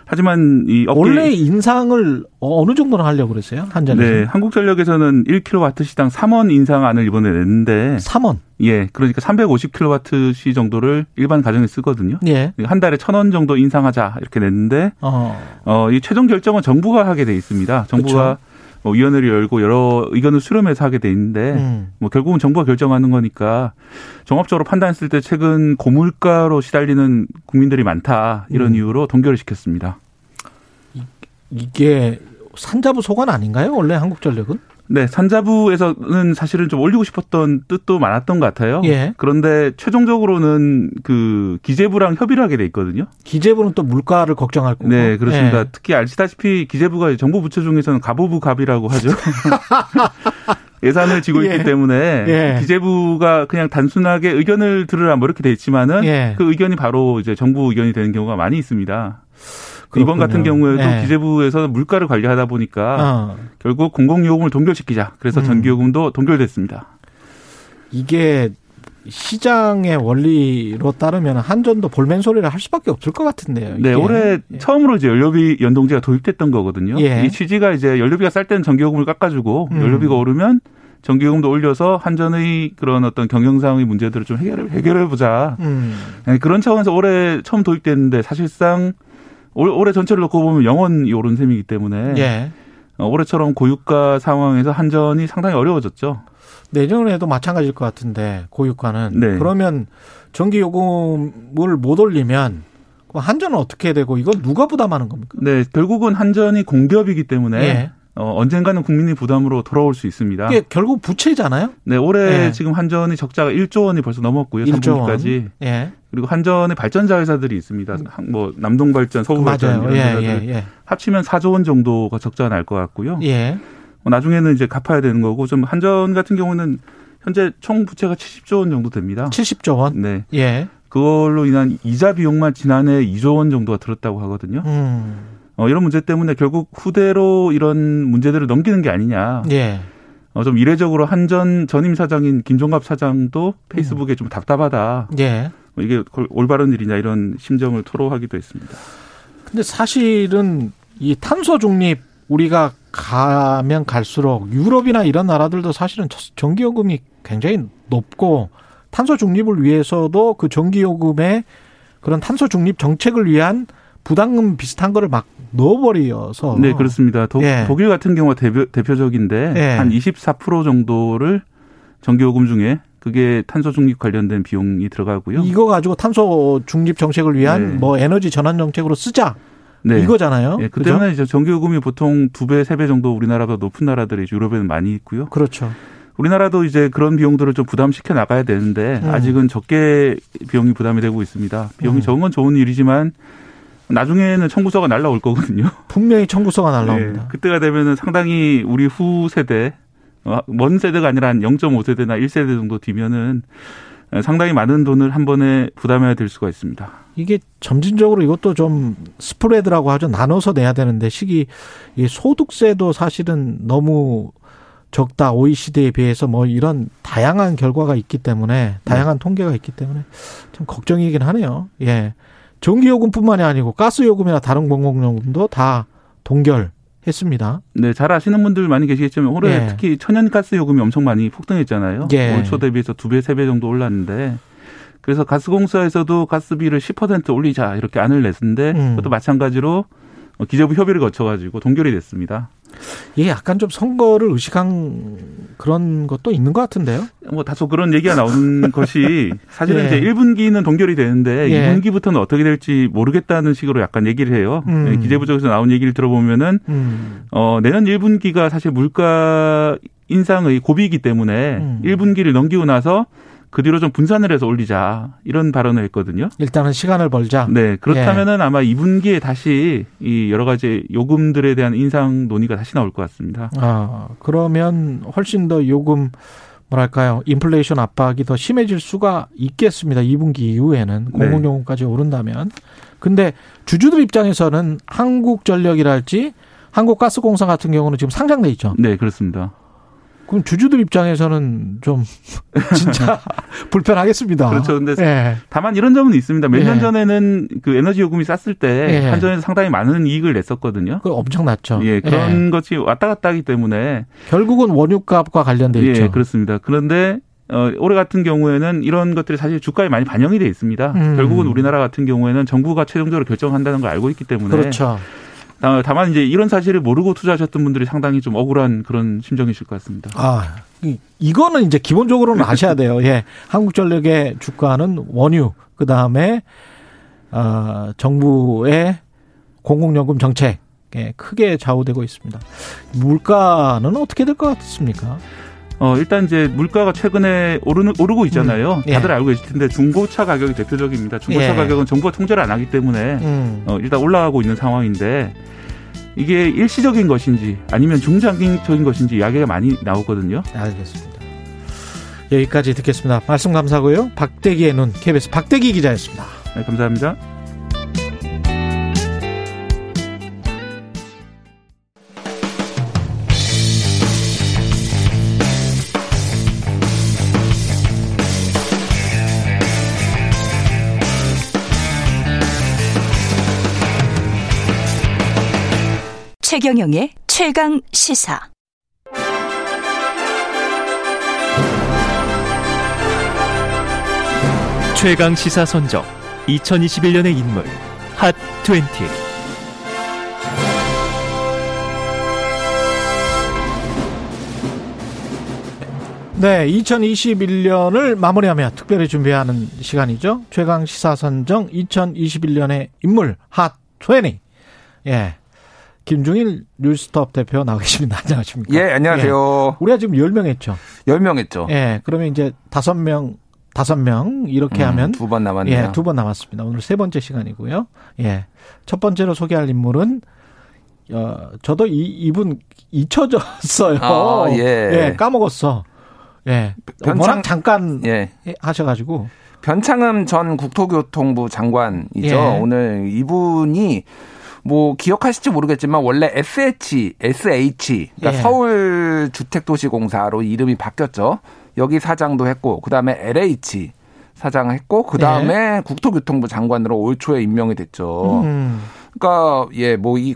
예. 하지만 이 업계 원래 인상을 어느 정도나 하려고 그랬어요? 한전에서? 네, 한국전력에서는 1kW 시당 3원 인상안을 이번에 냈는데 3원. 예, 그러니까 350kWh 정도를 일반 가정에 쓰거든요. 예. 한 달에 1,000원 정도 인상하자 이렇게 냈는데 어. 어, 이 최종 결정은 정부가 하게 돼 있습니다. 정부가 뭐 위원회를 열고 여러 의견을 수렴해서 하게 돼 있는데 음. 뭐 결국은 정부가 결정하는 거니까 종합적으로 판단했을 때 최근 고물가로 시달리는 국민들이 많다 이런 음. 이유로 동결을 시켰습니다. 이게 산자부 소관 아닌가요? 원래 한국전력은? 네, 산자부에서는 사실은 좀 올리고 싶었던 뜻도 많았던 것 같아요. 예. 그런데 최종적으로는 그 기재부랑 협의를 하게 돼 있거든요. 기재부는 또 물가를 걱정할 거고. 네, 그렇습니다. 예. 특히 아시다시피 기재부가 정부 부처 중에서는 가보부 갑이라고 하죠. 예산을 지고 예. 있기 때문에 예. 기재부가 그냥 단순하게 의견을 들으라 뭐 이렇게 돼 있지만은 예. 그 의견이 바로 이제 정부 의견이 되는 경우가 많이 있습니다. 이번 같은 그렇군요. 경우에도 예. 기재부에서 물가를 관리하다 보니까 어. 결국 공공요금을 동결시키자. 그래서 음. 전기요금도 동결됐습니다. 이게 시장의 원리로 따르면 한전도 볼멘 소리를 할 수밖에 없을 것 같은데요. 네, 이게. 올해 처음으로 이제 연료비 연동제가 도입됐던 거거든요. 예. 이 취지가 이제 연료비가 쌀 때는 전기요금을 깎아주고 음. 연료비가 오르면 전기요금도 올려서 한전의 그런 어떤 경영상의 문제들을 좀 해결해, 해결해 보자. 음. 네, 그런 차원에서 올해 처음 도입됐는데 사실상 올, 올해 전체를 놓고 보면 영원히 오른 셈이기 때문에 예. 어, 올해처럼 고유가 상황에서 한전이 상당히 어려워졌죠. 내년에도 마찬가지일 것 같은데 고유가는 네. 그러면 전기 요금을 못 올리면 한전은 어떻게 되고 이건 누가 부담하는 겁니까? 네, 결국은 한전이 공기업이기 때문에 예. 어, 언젠가는 국민의 부담으로 돌아올 수 있습니다. 이게 결국 부채잖아요. 네, 올해 예. 지금 한전이 적자가 1조 원이 벌써 넘었고요. 1조 3분기까지. 원. 예. 그리고 한전의 발전자 회사들이 있습니다. 한- 뭐 남동발전, 서구발전 맞아요. 이런 예, 회사들 예, 예. 합치면 4조 원 정도가 적자가 날 것 같고요. 예. 뭐 나중에는 이제 갚아야 되는 거고 좀 한전 같은 경우는 현재 총 부채가 70조 원 정도 됩니다. 70조 원. 네. 예. 그걸로 인한 이자 비용만 지난해 2조 원 정도가 들었다고 하거든요. 음. 어, 이런 문제 때문에 결국 후대로 이런 문제들을 넘기는 게 아니냐. 예. 어, 좀 이례적으로 한전 전임 사장인 김종갑 사장도 페이스북에 좀 답답하다. 예. 뭐 이게 골- 올바른 일이냐 이런 심정을 토로하기도 했습니다. 근데 사실은 이 탄소 중립 우리가 가면 갈수록 유럽이나 이런 나라들도 사실은 전기요금이 굉장히 높고 탄소 중립을 위해서도 그 전기요금에 그런 탄소 중립 정책을 위한 부담금 비슷한 거를 막 넣어버려서 네, 그렇습니다. 도, 예. 독일 같은 경우가 대표, 대표적인데 예. 한24% 정도를 전기요금 중에 그게 탄소 중립 관련된 비용이 들어가고요. 이거 가지고 탄소 중립 정책을 위한 네. 뭐 에너지 전환 정책으로 쓰자 네. 이거잖아요. 예, 그 그죠? 때문에 이제 전기요금이 보통 두 배, 세 배 정도 우리나라보다 높은 나라들이 유럽에는 많이 있고요. 그렇죠. 우리나라도 이제 그런 비용들을 좀 부담시켜 나가야 되는데 음. 아직은 적게 비용이 부담이 되고 있습니다. 비용이 음. 적은 건 좋은 일이지만 나중에는 청구서가 날라올 거거든요. 분명히 청구서가 날라옵니다. 네, 그때가 되면은 상당히 우리 후 세대, 어, 먼 세대가 아니라 한 0.5세대나 1세대 정도 뒤면은 상당히 많은 돈을 한 번에 부담해야 될 수가 있습니다. 이게 점진적으로 이것도 좀 스프레드라고 하죠. 나눠서 내야 되는데 시기 이 소득세도 사실은 너무 적다 OECD에 비해서 뭐 이런 다양한 결과가 있기 때문에 다양한 통계가 있기 때문에 좀 걱정이긴 하네요. 예. 전기요금뿐만이 아니고 가스요금이나 다른 공공요금도 다 동결 했습니다. 네, 잘 아시는 분들 많이 계시겠지만 올해 예. 특히 천연가스 요금이 엄청 많이 폭등했잖아요. 예. 올초 대비해서 두 배, 세 배 정도 올랐는데 그래서 가스공사에서도 가스비를 10% 올리자 이렇게 안을 냈는데 음. 그것도 마찬가지로 기재부 협의를 거쳐가지고 동결이 됐습니다. 이게 약간 좀 선거를 의식한 그런 것도 있는 것 같은데요. 뭐 다소 그런 얘기가 나오는 것이 사실은 예. 이제 1분기는 동결이 되는데 예. 2분기부터는 어떻게 될지 모르겠다는 식으로 약간 얘기를 해요. 음. 네, 기재부 쪽에서 나온 얘기를 들어보면은 음. 어, 내년 1분기가 사실 물가 인상의 고비이기 때문에 음. 1분기를 넘기고 나서 그 뒤로 좀 분산을 해서 올리자 이런 발언을 했거든요. 일단은 시간을 벌자. 네, 그렇다면은 아마 2분기에 다시 이 여러 가지 요금들에 대한 인상 논의가 다시 나올 것 같습니다. 아, 그러면 훨씬 더 요금 뭐랄까요? 인플레이션 압박이 더 심해질 수가 있겠습니다. 2분기 이후에는 네. 공공요금까지 오른다면. 근데 주주들 입장에서는 한국전력이랄지 한국가스공사 같은 경우는 지금 상장돼 있죠. 네, 그렇습니다. 그럼 주주들 입장에서는 좀 진짜 불편하겠습니다. 그렇죠. 근데 예. 다만 이런 점은 있습니다. 몇년 예. 전에는 그 에너지 요금이 쌌을 때 예. 한전에서 상당히 많은 이익을 냈었거든요. 그 엄청 낮죠. 예, 그런 것이 왔다 갔다 하기 때문에 결국은 원유값과 관련돼 예, 있죠. 그렇습니다. 그런데 어, 올해 같은 경우에는 이런 것들이 사실 주가에 많이 반영이 돼 있습니다. 음. 결국은 우리나라 같은 경우에는 정부가 최종적으로 결정한다는 걸 알고 있기 때문에 그렇죠. 다- 다만 이제 이런 사실을 모르고 투자하셨던 분들이 상당히 좀 억울한 그런 심정이실 것 같습니다. 아, 이- 이거는 이제 기본적으로는 아셔야 돼요. 예. 한국전력의 주가는 원유, 그 다음에, 어, 정부의 공공연금 정책, 예, 크게 좌우되고 있습니다. 물가는 어떻게 될 것 같습니까? 어, 일단 이제 물가가 최근에 오르는, 오르고 있잖아요. 음, 예. 다들 알고 계실 텐데 중고차 가격이 대표적입니다. 중고차 예. 가격은 정부가 통제를 안 하기 때문에 음. 어, 일단 올라가고 있는 상황인데 이게 일시적인 것인지 아니면 중장기적인 것인지 이야기가 많이 나오거든요. 알겠습니다. 여기까지 듣겠습니다. 말씀 감사하고요. 박대기의 눈 KBS 박대기 기자였습니다. 네, 감사합니다. 최경영의 최강 시사. 최강 시사 선정 2021년의 인물 핫 20. 네, 2021년을 마무리하며 특별히 준비하는 시간이죠. 최강 시사 선정 2021년의 인물 핫 20. 예. 김중일 뉴스톱 대표 나와 계십니다. 안녕하십니까? 예, 안녕하세요. 예. 우리가 지금 10명 했죠. 10명 했죠. 예. 그러면 이제 5명, 5명 이렇게 음, 하면 두 번 남았네요. 예, 두 번 남았습니다. 오늘 세 번째 시간이고요. 예. 첫 번째로 소개할 인물은 어, 저도 이 이분 잊혀졌어요. 아, 예. 까먹었어. 예. 변창- 워낙 잠깐 예. 하셔 가지고. 변창흠 전 국토교통부 장관이죠. 예. 오늘 이분이 뭐 기억하실지 모르겠지만 원래 SH, SH 그러니까 예. 서울 주택도시공사로 이름이 바뀌었죠. 여기 사장도 했고 그다음에 LH 사장 했고 그다음에 국토교통부 장관으로 올 초에 임명이 됐죠. 예. 음. 그러니까 예, 뭐 이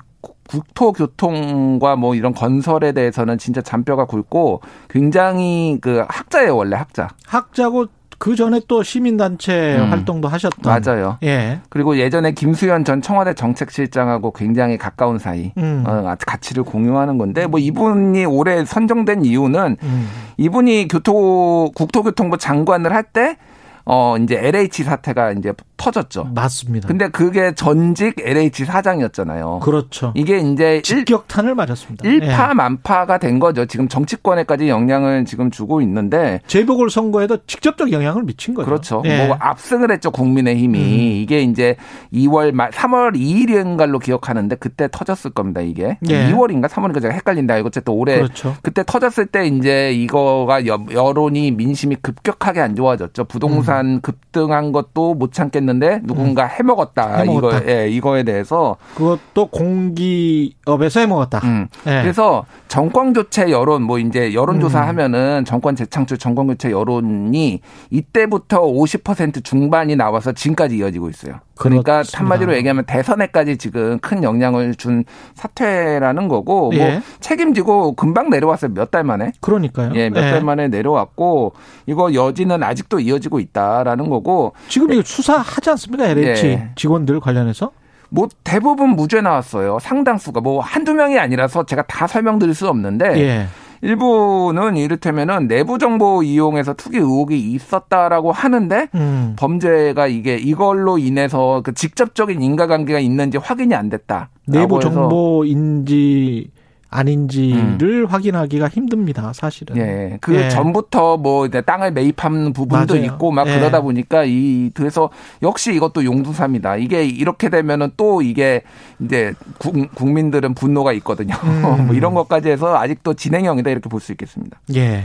국토교통과 뭐 이런 건설에 대해서는 진짜 잔뼈가 굵고 굉장히 그 학자예요 원래 학자. 학자고 그 전에 또 시민단체 음. 활동도 하셨던. 맞아요. 예. 그리고 예전에 김수현 전 청와대 정책실장하고 굉장히 가까운 사이, 음. 어, 가치를 공유하는 건데 뭐 이분이 올해 선정된 이유는 음. 이분이 교토 국토교통부 장관을 할 때 어 이제 LH 사태가 이제 터졌죠. 맞습니다. 근데 그게 전직 LH 사장이었잖아요. 그렇죠. 이게 이제 일, 직격탄을 맞았습니다. 예. 일파만파가 된 거죠. 지금 정치권에까지 영향을 지금 주고 있는데 재보궐 선거에도 직접적 영향을 미친 거죠. 그렇죠. 예. 뭐 압승을 했죠 국민의힘이 음. 이게 이제 2월 말 3월 2일인가로 기억하는데 그때 터졌을 겁니다 이게 예. 2월인가 3월인가 제가 헷갈린다 이거 어쨌든 올해 그렇죠. 그때 터졌을 때 이제 이거가 여, 여론이 민심이 급격하게 안 좋아졌죠. 부동산 급등한 것도 못 참겠는 데 누군가 해먹었다, 음. 해먹었다. 이거 예, 이거에 대해서 그것도 공기업에서 해먹었다. 음. 예. 그래서 정권 교체 여론 뭐 이제 여론조사 음. 하면은 정권 재창출 정권 교체 여론이 이때부터 50% 중반이 나와서 지금까지 이어지고 있어요. 그러니까 그렇습니다. 한마디로 얘기하면 대선에까지 지금 큰 영향을 준 사퇴라는 거고 뭐 예. 책임지고 금방 내려왔어요. 몇 달 만에. 그러니까요. 예, 몇 예. 달 만에 내려왔고 이거 여지는 아직도 이어지고 있다라는 거고 지금 이거 수사하지 않습니까? LH 예. 직원들 관련해서? 뭐 대부분 무죄 나왔어요. 상당수가 뭐 한두 명이 아니라서 제가 다 설명드릴 수 없는데 예. 일부는 이를테면은 내부 정보 이용해서 투기 의혹이 있었다라고 하는데 음. 범죄가 이게 이걸로 인해서 그 직접적인 인과관계가 있는지 확인이 안 됐다. 내부 정보 인지 아닌지를 확인하기가 힘듭니다, 사실은. 예, 그 예. 전부터 뭐 이제 땅을 매입한 부분도 맞아요. 있고 막 예. 그러다 보니까 이 그래서 역시 이것도 용두사입니다. 이게 이렇게 되면은 또 이게 이제 국, 국민들은 분노가 있거든요. 음. 뭐 이런 것까지 해서 아직도 진행형이다 이렇게 볼 수 있겠습니다. 예.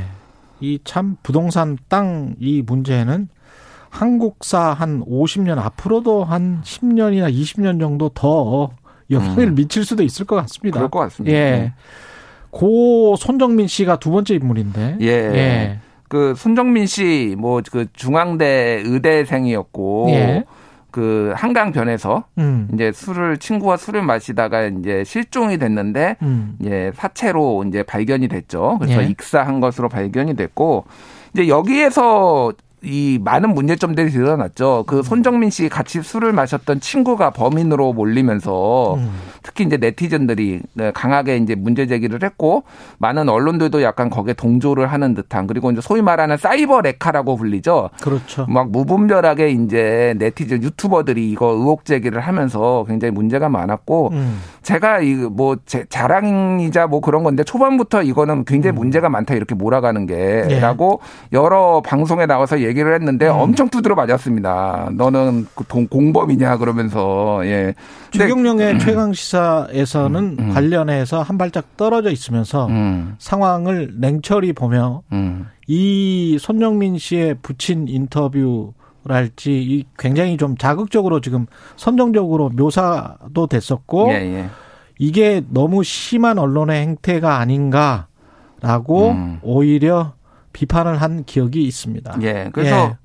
이 참 부동산 땅 이 문제는 한국사 한 50년 앞으로도 한 10년이나 20년 정도 더 영향을 음. 미칠 수도 있을 것 같습니다. 그럴 것 같습니다. 예. 네. 고 손정민 씨가 두 번째 인물인데. 예. 예. 그 손정민 씨 뭐 그 중앙대 의대생이었고 예. 그 한강변에서 음. 이제 술을 친구와 술을 마시다가 이제 실종이 됐는데 음. 이제 사체로 이제 발견이 됐죠. 그래서 예. 익사한 것으로 발견이 됐고 이제 여기에서 이 많은 문제점들이 드러났죠. 그 손정민 씨 같이 술을 마셨던 친구가 범인으로 몰리면서 음. 특히 이제 네티즌들이 네, 강하게 이제 문제 제기를 했고 많은 언론들도 약간 거기에 동조를 하는 듯한 그리고 이제 소위 말하는 사이버 레카라고 불리죠. 그렇죠. 막 무분별하게 이제 네티즌 유튜버들이 이거 의혹 제기를 하면서 굉장히 문제가 많았고 음. 제가 이 뭐 자랑이자 뭐 그런 건데 초반부터 이거는 굉장히 음. 문제가 많다 이렇게 몰아가는 예. 게라고 여러 방송에 나와서 얘기를 했는데 음. 엄청 두드려 맞았습니다. 너는 그 동- 공범이냐 그러면서 예. 최경령의 최강 시사에서는 음. 관련해서 한 발짝 떨어져 있으면서 음, 상황을 냉철히 보며 음, 이 손정민 씨의 부친 인터뷰랄지 이 굉장히 좀 자극적으로 지금 선정적으로 묘사도 됐었고 예, 예. 이게 너무 심한 언론의 행태가 아닌가라고 음. 오히려 비판을 한 기억이 있습니다. 예. 그래서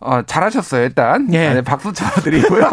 어, 잘하셨어요, 일단. 예. 네, 박수 쳐드리고요.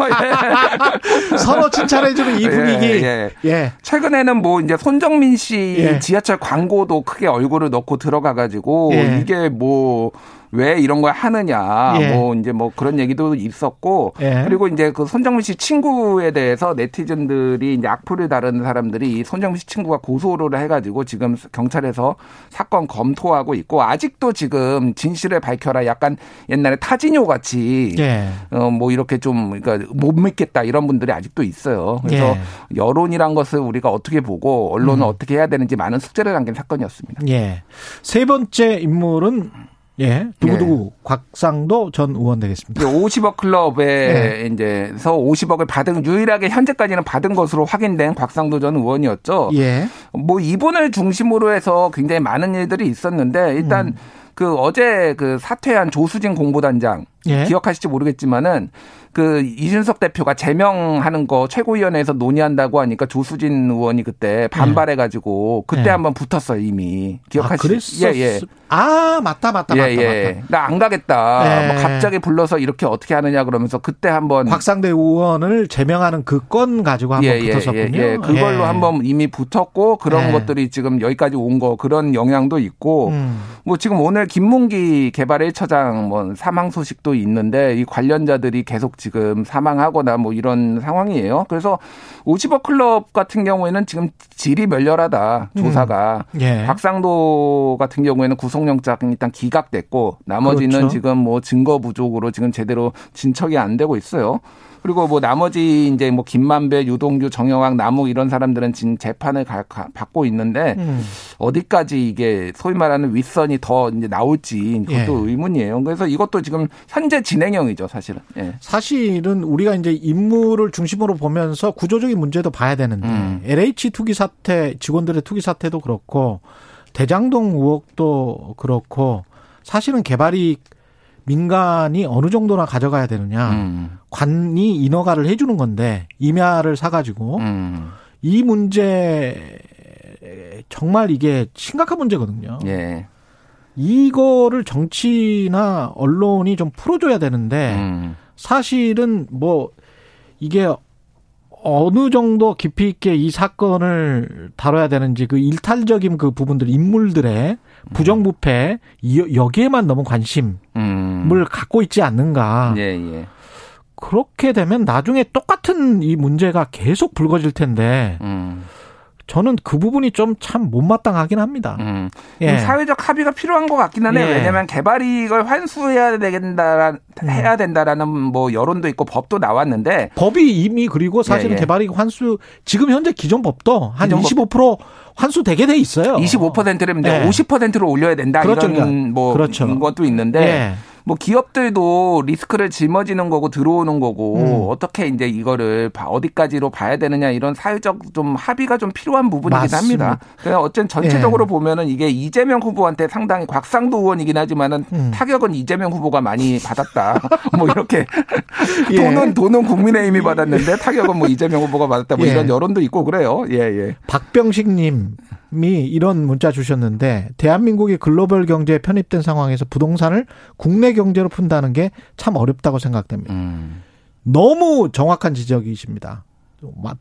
예. 서로 칭찬해주는 이 분위기. 예, 예. 예. 최근에는 뭐 이제 손정민 씨 예. 지하철 광고도 크게 얼굴을 넣고 들어가가지고 예. 이게 뭐 왜 이런 걸 하느냐 예. 뭐 이제 뭐 그런 얘기도 있었고 예. 그리고 이제 그 손정민 씨 친구에 대해서 네티즌들이 이제 악플을 다루는 사람들이 이 손정민 씨 친구가 고소를 해가지고 지금 경찰에서 사건 검토하고 있고 아직도 지금 진실을 밝혀라 약간 옛날에 타지뇨 같이 예. 어, 뭐 이렇게 좀, 그러니까 못 믿겠다 이런 분들이 아직도 있어요. 그래서 예. 여론이란 것을 우리가 어떻게 보고 언론은 음. 어떻게 해야 되는지 많은 숙제를 남긴 사건이었습니다. 예. 세 번째 인물은 예. 두구두구 곽상도 전 의원 되겠습니다. 이제 50억 클럽에 네. 이제서 50억을 받은 유일하게 현재까지는 받은 것으로 확인된 곽상도 전 의원이었죠. 예. 뭐 이분을 중심으로 해서 굉장히 많은 일들이 있었는데 일단 음. 그 어제 그 사퇴한 조수진 공보단장 예. 기억하실지 모르겠지만은 그 이준석 대표가 제명하는 거 최고위원회에서 논의한다고 하니까 조수진 의원이 그때 반발해가지고 그때 예. 한번 붙었어요 이미 아, 기억하시죠? 그랬었. 예, 예. 아, 맞다, 맞다, 맞다, 예, 예. 맞다. 나 안 가겠다. 예. 뭐 갑자기 불러서 이렇게 어떻게 하느냐 그러면서 그때 한번 곽상대 의원을 제명하는 그 건 가지고 한번 붙었었군요. 예, 예. 그걸로 예. 한번 이미 붙었고 그런 예. 것들이 지금 여기까지 온 거 그런 영향도 있고 음. 뭐 지금 오늘 김문기 개발 1처장 뭐 사망 소식도 있는데 이 관련자들이 계속 지금 사망하거나 뭐 이런 상황이에요. 그래서 50억 클럽 같은 경우에는 지금 질이 멸렬하다 조사가 예. 박상도 같은 경우에는 구속 영장 일단 기각됐고 나머지는 그렇죠. 지금 뭐 증거 부족으로 지금 제대로 진척이 안 되고 있어요. 그리고 뭐 나머지 이제 뭐 김만배, 유동규, 정영학, 남욱 이런 사람들은 지금 재판을 가- 가- 받고 있는데 음. 어디까지 이게 소위 말하는 윗선이 더 이제 나올지 그것도 예. 의문이에요. 그래서 이것도 지금 현재 진행형이죠, 사실은. 예. 사실은 우리가 이제 인물을 중심으로 보면서 구조적인 문제도 봐야 되는데 음. LH 투기 사태 직원들의 투기 사태도 그렇고 대장동 의혹도 그렇고 사실은 개발이 민간이 어느 정도나 가져가야 되느냐 음. 관이 인허가를 해주는 건데 임야를 사가지고 음. 이 문제 정말 이게 심각한 문제거든요. 예. 이거를 정치나 언론이 좀 풀어줘야 되는데 음. 사실은 뭐 이게 어느 정도 깊이 있게 이 사건을 다뤄야 되는지 그 일탈적인 그 부분들 인물들의 부정부패 이- 여기에만 너무 관심을 음. 갖고 있지 않는가. 예, 예. 그렇게 되면 나중에 똑같은 이 문제가 계속 불거질 텐데 음. 저는 그 부분이 좀 참 못마땅하긴 합니다. 음. 예. 사회적 합의가 필요한 것 같긴 하네요. 예. 왜냐하면 개발 이익을 환수해야 된다, 음. 해야 된다라는 뭐 여론도 있고 법도 나왔는데 법이 이미 그리고 사실은 예, 예. 개발 이익 환수 지금 현재 기존 법도 한 기존 법- 25% 환수되게 돼 있어요. 25%를 이제 예. 50%로 올려야 된다 그렇죠, 이런. 뭐 그렇죠. 것도 있는데 예. 뭐 기업들도 리스크를 짊어지는 거고 들어오는 거고 음. 어떻게 이제 이거를 봐- 어디까지로 봐야 되느냐 이런 사회적 좀 합의가 좀 필요한 부분이긴. 합니다. 그냥 어쨌든 전체적으로 보면은 이게 이재명 후보한테 상당히 곽상도 의원이긴 하지만은 음. 타격은 이재명 후보가 많이 받았다. 뭐 이렇게 예. 돈은 돈은 국민의힘이 받았는데 타격은 뭐 이재명 후보가 받았다. 뭐 예. 이런 여론도 있고 그래요. 예 예. 박병식 님 이 이런 문자 주셨는데 대한민국이 글로벌 경제에 편입된 상황에서 부동산을 국내 경제로 푼다는 게 참 어렵다고 생각됩니다. 음. 너무 정확한 지적이십니다.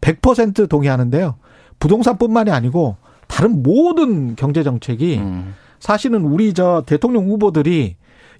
100% 동의하는데요. 부동산뿐만이 아니고 다른 모든 경제 정책이 음. 사실은 우리 저 대통령 후보들이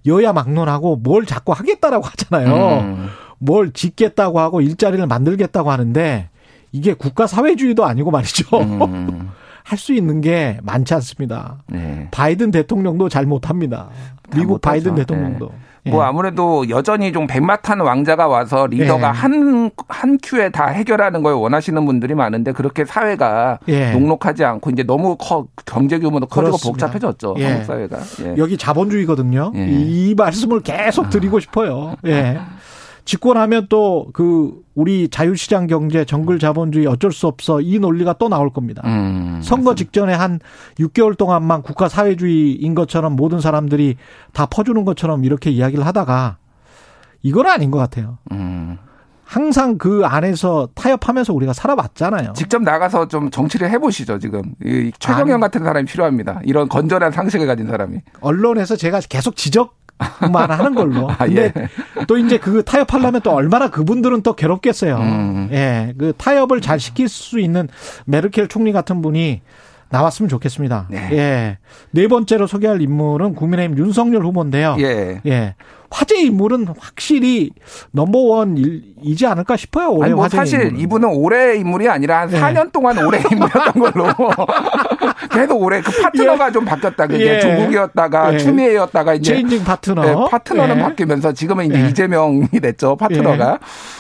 여야 막론하고 뭘 자꾸 하겠다라고 하잖아요. 음. 뭘 짓겠다고 하고 일자리를 만들겠다고 하는데 이게 국가 사회주의도 아니고 말이죠. 음. 할 수 있는 게 많지 않습니다. 네. 바이든 대통령도 잘 못합니다. 미국. 바이든 대통령도. 뭐 예. 아무래도 여전히 좀 백마탄 왕자가 와서 리더가 예. 한, 한 큐에 다 해결하는 걸 원하시는 분들이 많은데 그렇게 사회가 예. 녹록하지 않고 이제 너무 커, 경제 규모도 커지고 그렇습니다. 복잡해졌죠. 예. 한국 사회가. 예. 여기 자본주의거든요. 예. 이, 이 말씀을 계속 드리고 싶어요. 예. 집권하면 또 그 우리 자유시장 경제, 정글 자본주의 어쩔 수 없어 이 논리가 또 나올 겁니다. 음, 선거 직전에 한 6개월 동안만 국가 사회주의인 것처럼 모든 사람들이 다 퍼주는 것처럼 이렇게 이야기를 하다가 이건 아닌 것 같아요. 음. 항상 그 안에서 타협하면서 우리가 살아왔잖아요. 직접 나가서 좀 정치를 해보시죠, 지금. 이 최경영 아니. 같은 사람이 필요합니다. 이런 건전한 상식을 가진 사람이. 언론에서 제가 계속 지적 만 하는 걸로. 아, 근데 예. 또 이제 그 타협하려면 또 얼마나 그분들은 또 괴롭겠어요. 음. 예. 그 타협을 잘 시킬 수 있는 메르켈 총리 같은 분이 나왔으면 좋겠습니다. 네. 예. 네 번째로 소개할 인물은 국민의힘 윤석열 후보인데요. 예. 예. 화제 인물은 확실히 넘버원이지 않을까 싶어요. 올해 아니 뭐 화제 사실 인물은. 이분은 올해 인물이 아니라 한 예. 4년 동안 올해 인물이었던 걸로 계속 올해 그 파트너가 좀 바뀌었다. 그게 예. 조국이었다가 예. 추미애였다가 이제 체인징 파트너. 네, 파트너는 예. 바뀌면서 지금은 이제 예. 이재명이 됐죠 파트너가.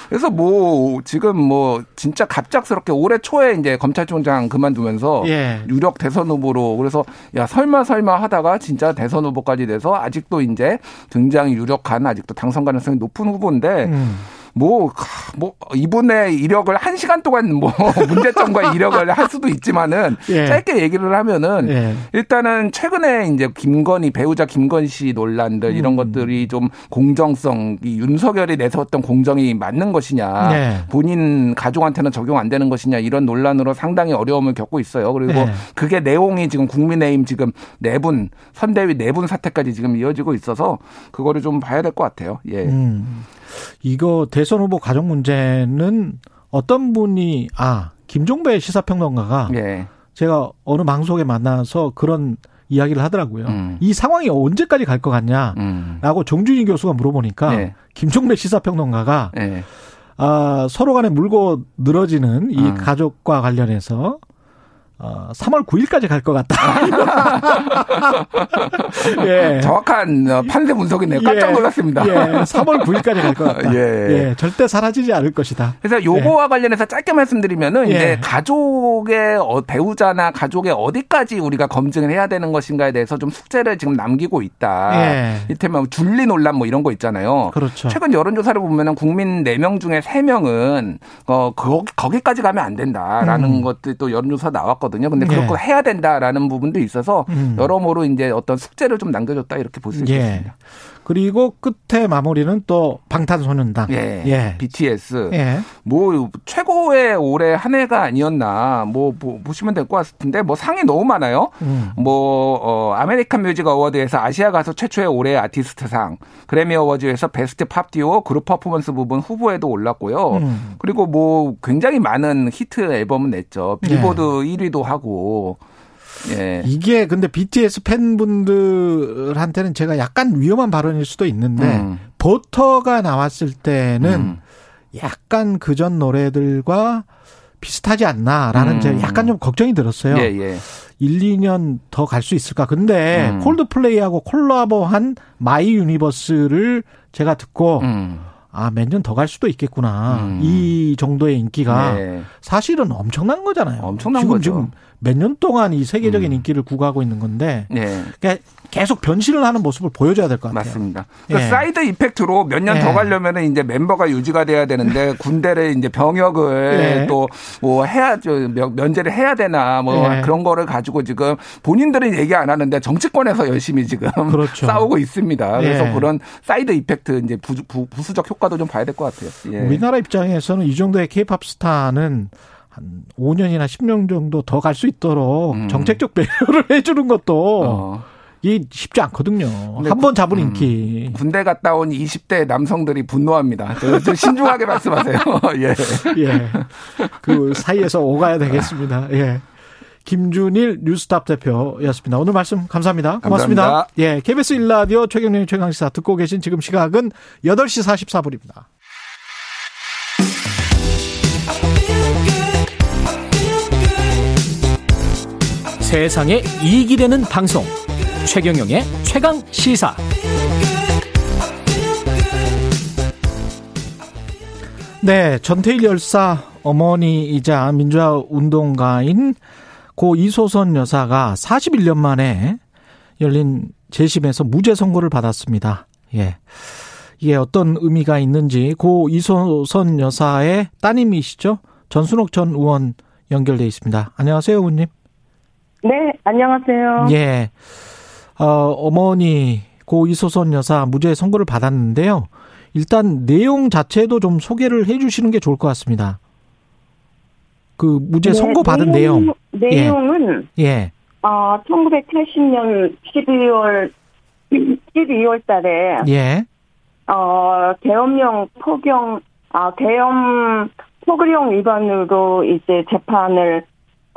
그래서 뭐 지금 뭐 진짜 갑작스럽게 올해 초에 이제 검찰총장 그만두면서 예. 유력 대선 후보로 그래서 야 설마 설마 하다가 진짜 대선 후보까지 돼서 아직도 이제 굉장히 유력 한 아직도 당선 가능성이 높은 후보인데 음. 뭐, 하, 뭐, 이분의 이력을 한 시간 동안 뭐, 문제점과 이력을 할 수도 있지만은, 예. 짧게 얘기를 하면은, 예. 일단은 최근에 이제 김건희, 배우자 김건희 씨 논란들, 이런 음. 것들이 좀 공정성, 이 윤석열이 내세웠던 공정이 맞는 것이냐, 네. 본인 가족한테는 적용 안 되는 것이냐, 이런 논란으로 상당히 어려움을 겪고 있어요. 그리고 네. 그게 내용이 지금 국민의힘 지금 네 분, 선대위 네분 사태까지 지금 이어지고 있어서, 그거를 좀 봐야 될 것 같아요. 예. 음. 이거 대선 후보 가족 문제는 어떤 분이 아 김종배 시사평론가가 예. 제가 어느 방송에 만나서 그런 이야기를 하더라고요. 음. 이 상황이 언제까지 갈 것 같냐라고 음. 정준희 교수가 물어보니까 네. 김종배 시사평론가가 예. 아, 서로 간에 물고 늘어지는 이 음. 가족과 관련해서 어, 3월 9일까지 갈 것 같다. 예. 정확한 어, 판세 분석이네요. 깜짝 예. 놀랐습니다. 예, 3월 9일까지 갈 것 같다. 예. 예, 절대 사라지지 않을 것이다. 그래서 요거와 관련해서 짧게 말씀드리면은 예. 이제 가족의 어, 배우자나 가족의 어디까지 우리가 검증을 해야 되는 것인가에 대해서 좀 숙제를 지금 남기고 있다. 예. 이를테면 줄리 논란 뭐 이런 거 있잖아요. 그렇죠. 최근 여론조사를 보면은 국민 4명 중에 3명은 어 거, 거기까지 가면 안 된다라는 음. 것들이 또 여론조사 나왔거든요. 근데 예. 그렇고 해야 된다라는 부분도 있어서 음. 여러모로 이제 어떤 숙제를 좀 남겨줬다 이렇게 볼수 예. 있겠습니다. 그리고 끝에 마무리는 또 방탄소년단. 예. 예. BTS. 예. 뭐 최고의 올해 한 해가 아니었나 뭐, 뭐 보시면 될 것 같은데 뭐 상이 너무 많아요. 음. 뭐 어, American Music Award에서 아시아 가수 최초의 올해 아티스트상, Grammy Awards에서 Best Pop Duo Group Performance 부분 후보에도 올랐고요. 음. 그리고 뭐 굉장히 많은 히트 앨범을 냈죠. 빌보드 네. 1위도 하고. 예. 이게 근데 BTS 팬분들한테는 제가 약간 위험한 발언일 수도 있는데 음. Butter가 나왔을 때는 음. 약간 그전 노래들과 비슷하지 않나라는 음. 제 약간 좀 걱정이 들었어요. 예, 예. 1, 2년 더 갈 수 있을까? 근데 음. Coldplay하고 콜라보한 My Universe를 제가 듣고 음. 아, 몇 년 더 갈 수도 있겠구나. 음. 이 정도의 인기가 네. 사실은 엄청난 거잖아요. 엄청난 지금, 거죠. 지금 몇 년 동안 이 세계적인 음. 인기를 구가하고 있는 건데 예. 그러니까 계속 변신을 하는 모습을 보여줘야 될 것 같아요. 맞습니다. 그러니까 예. side effect로 몇 년더 예. 가려면 은 이제 멤버가 유지가 돼야 되는데 군대를 이제 병역을 예. 또뭐 해야 면- 면제를 해야 되나 뭐 예. 그런 거를 가지고 지금 본인들은 얘기 안 하는데 정치권에서 열심히 지금 그렇죠. 싸우고 있습니다. 그래서 예. 그런 side effect 이제 부, 수적 효과도 좀 봐야 될 것 같아요. 예. 우리나라 입장에서는 이 정도의 케이팝 스타는 한 5년이나 10년 정도 더 갈 수 있도록 음. 정책적 배려를 해주는 것도 어. 이게 쉽지 않거든요. 한 번 잡은 음. 인기. 군대 갔다 온 20대 남성들이 분노합니다. 좀 신중하게 말씀하세요. 예. 예. 그 사이에서 오가야 되겠습니다. 예. 김준일 뉴스탑 대표였습니다. 오늘 말씀 감사합니다. 고맙습니다. 감사합니다. 예. KBS 1라디오 최경련의 최강시사 듣고 계신 지금 시각은 8시 44분입니다. 세상에 이익이 되는 방송 최경영의 최강 시사. 네, 전태일 열사 어머니이자 민주화 운동가인 고 이소선 여사가 41년 만에 열린 재심에서 무죄 선고를 받았습니다. 예. 이게 어떤 의미가 있는지 고 이소선 여사의 따님이시죠? 전순옥 전 의원 연결돼 있습니다. 안녕하세요, 의원님. 네, 안녕하세요. 예. 어, 어머니 고 이소선 여사 무죄 선고를 받았는데요. 일단 내용 자체도 좀 소개를 해 주시는 게 좋을 것 같습니다. 그 무죄 네, 선고 받은 내용. 내용은 예. 어, 1980년 12월 12월 달에 예. 어, 계엄령 포경 아 계엄 포교령 위반으로 이제 재판을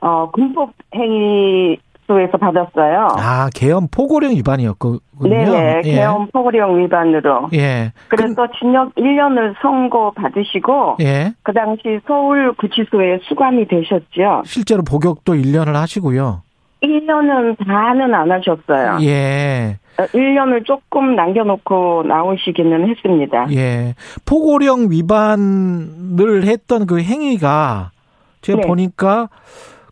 어, 군법 행위 소에서 받았어요. 아, 계엄 포고령 위반이었군요. 네네, 예. 계엄 포고령 위반으로. 예. 그래서 징역 1년을 선고 받으시고 예. 그 당시 서울 구치소에 수감이 되셨죠. 실제로 복역도 1년을 하시고요. 1년은 다는 안 하셨어요. 예. 1년을 조금 남겨놓고 나오시기는 했습니다. 예. 포고령 위반을 했던 그 행위가 제가 네. 보니까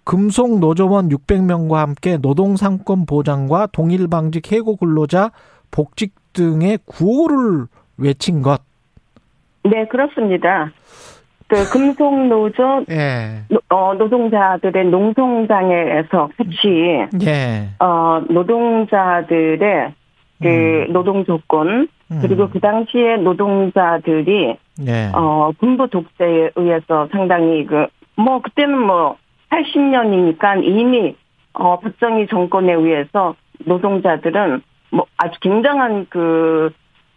금속 노조원 600명과 함께 노동상권 보장과 동일방직 해고 근로자 복직 등의 구호를 외친 것. 네, 그렇습니다. 그 금속 노조 예. 노- 어, 노동자들의 농성장에서 같이 예. 어, 노동자들의 그 노동 조건 그리고 그 당시에 노동자들이 예. 어, 군부 독재에 의해서 상당히 그, 뭐, 그때는 뭐, 80년이니까 이미, 어, 박정희 정권에 의해서 노동자들은 뭐, 아주 굉장한 그,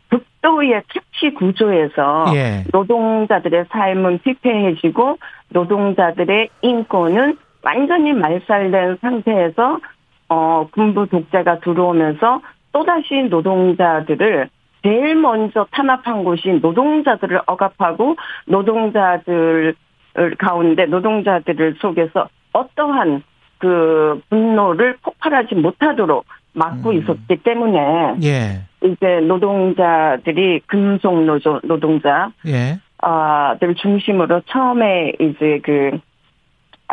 극도의 착취 구조에서 예. 노동자들의 삶은 피폐해지고 노동자들의 인권은 완전히 말살된 상태에서 어 군부 독재가 들어오면서 또다시 노동자들을 제일 먼저 탄압한 곳이 노동자들을 억압하고 노동자들 가운데 노동자들을 속에서 어떠한 그 분노를 폭발하지 못하도록 막고 있었기 때문에 예. 이제 노동자들이 금속 노조 노동자 예. 아들 중심으로 처음에 이제 그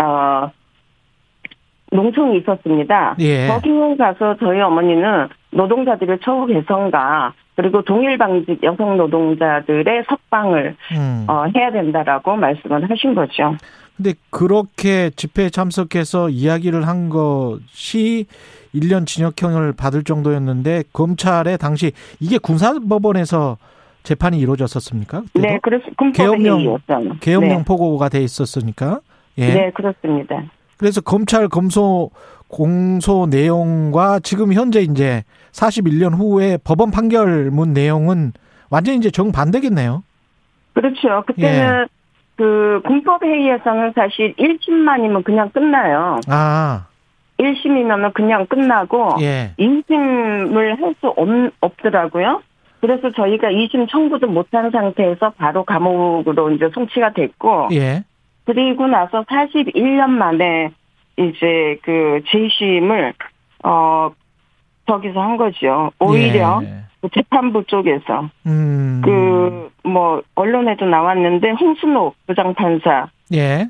어, 농성이 있었습니다. 예. 거기에 가서 저희 어머니는 노동자들의 처우 개선과 그리고 동일 방직 여성 노동자들의 석방을 음. 어, 해야 된다라고 말씀을 하신 거죠. 근데 그렇게 집회에 참석해서 이야기를 한 것이 1년 징역형을 받을 정도였는데 검찰에 당시 이게 군사법원에서 재판이 이루어졌었습니까? 그때도? 네, 그래서 회의였잖아요. 계엄령 네. 포고가 돼 있었으니까. 예. 네, 그렇습니다. 그래서 검찰 검소 공소 내용과 지금 현재 이제 41년 후에 법원 판결문 내용은 완전히 이제 정반대겠네요. 그렇죠. 그때는 예. 그 군법 회의에서는 사실 1심만이면 그냥 끝나요. 아, 1심이면은 그냥 끝나고 예. 2심을 할 수 없더라고요. 그래서 저희가 2심 청구도 못한 상태에서 바로 감옥으로 이제 송치가 됐고 예. 그리고 나서 41년 만에 이제 그 재심을 어 저기서 한 거죠. 오히려 예. 그 재판부 쪽에서 음. 그뭐 언론에도 나왔는데 홍순옥 부장판사 예.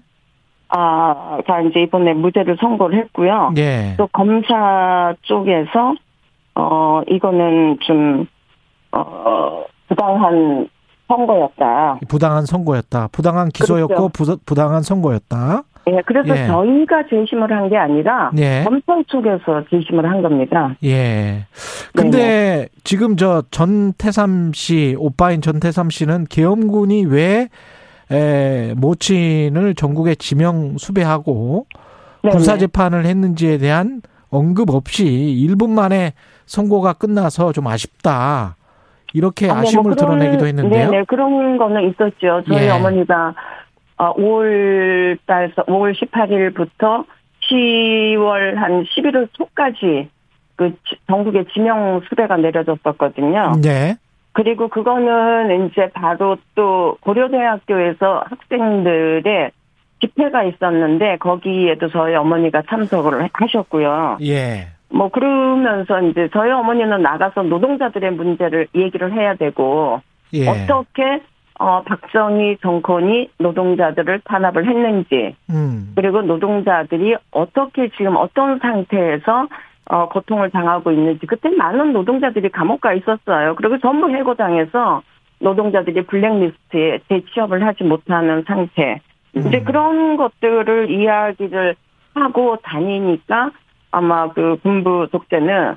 아가 이제 이번에 무죄를 선고를 했고요. 예. 또 검사 쪽에서 어 이거는 좀 어, 부당한 선거였다. 부당한 선고였다. 부당한 기소였고 부, 부당한 선고였다. 예, 그래서 예. 저희가 재심을 한 게 아니라 예. 검찰 쪽에서 재심을 한 겁니다. 예. 근데 지금 저 전태삼 씨, 오빠인 전태삼 씨는 계엄군이 왜 에, 모친을 전국에 지명 수배하고 네네. 군사 재판을 했는지에 대한 언급 없이 1분 만에 선고가 끝나서 좀 아쉽다. 이렇게 아니, 뭐 아쉬움을 그런- 드러내기도 했는데요. 네네, 그런 거는 있었죠. 저희 예. 어머니가 어, 5월 달, 5월 18일부터 10월 한 11월 초까지 그 지- 전국에 지명 수배가 내려졌었거든요. 네. 그리고 그거는 이제 바로 또 고려대학교에서 학생들의 집회가 있었는데 거기에도 저희 어머니가 참석을 하셨고요. 예. 뭐 그러면서 이제 저희 어머니는 나가서 노동자들의 문제를 얘기를 해야 되고 예. 어떻게 어, 박정희 정권이 노동자들을 탄압을 했는지, 음. 그리고 노동자들이 어떻게 지금 어떤 상태에서 어, 고통을 당하고 있는지, 그때 많은 노동자들이 감옥 가 있었어요. 그리고 전부 해고당해서 노동자들이 블랙리스트에 재취업을 하지 못하는 상태. 이제 그런 것들을 이야기를 하고 다니니까 아마 그 군부 독재는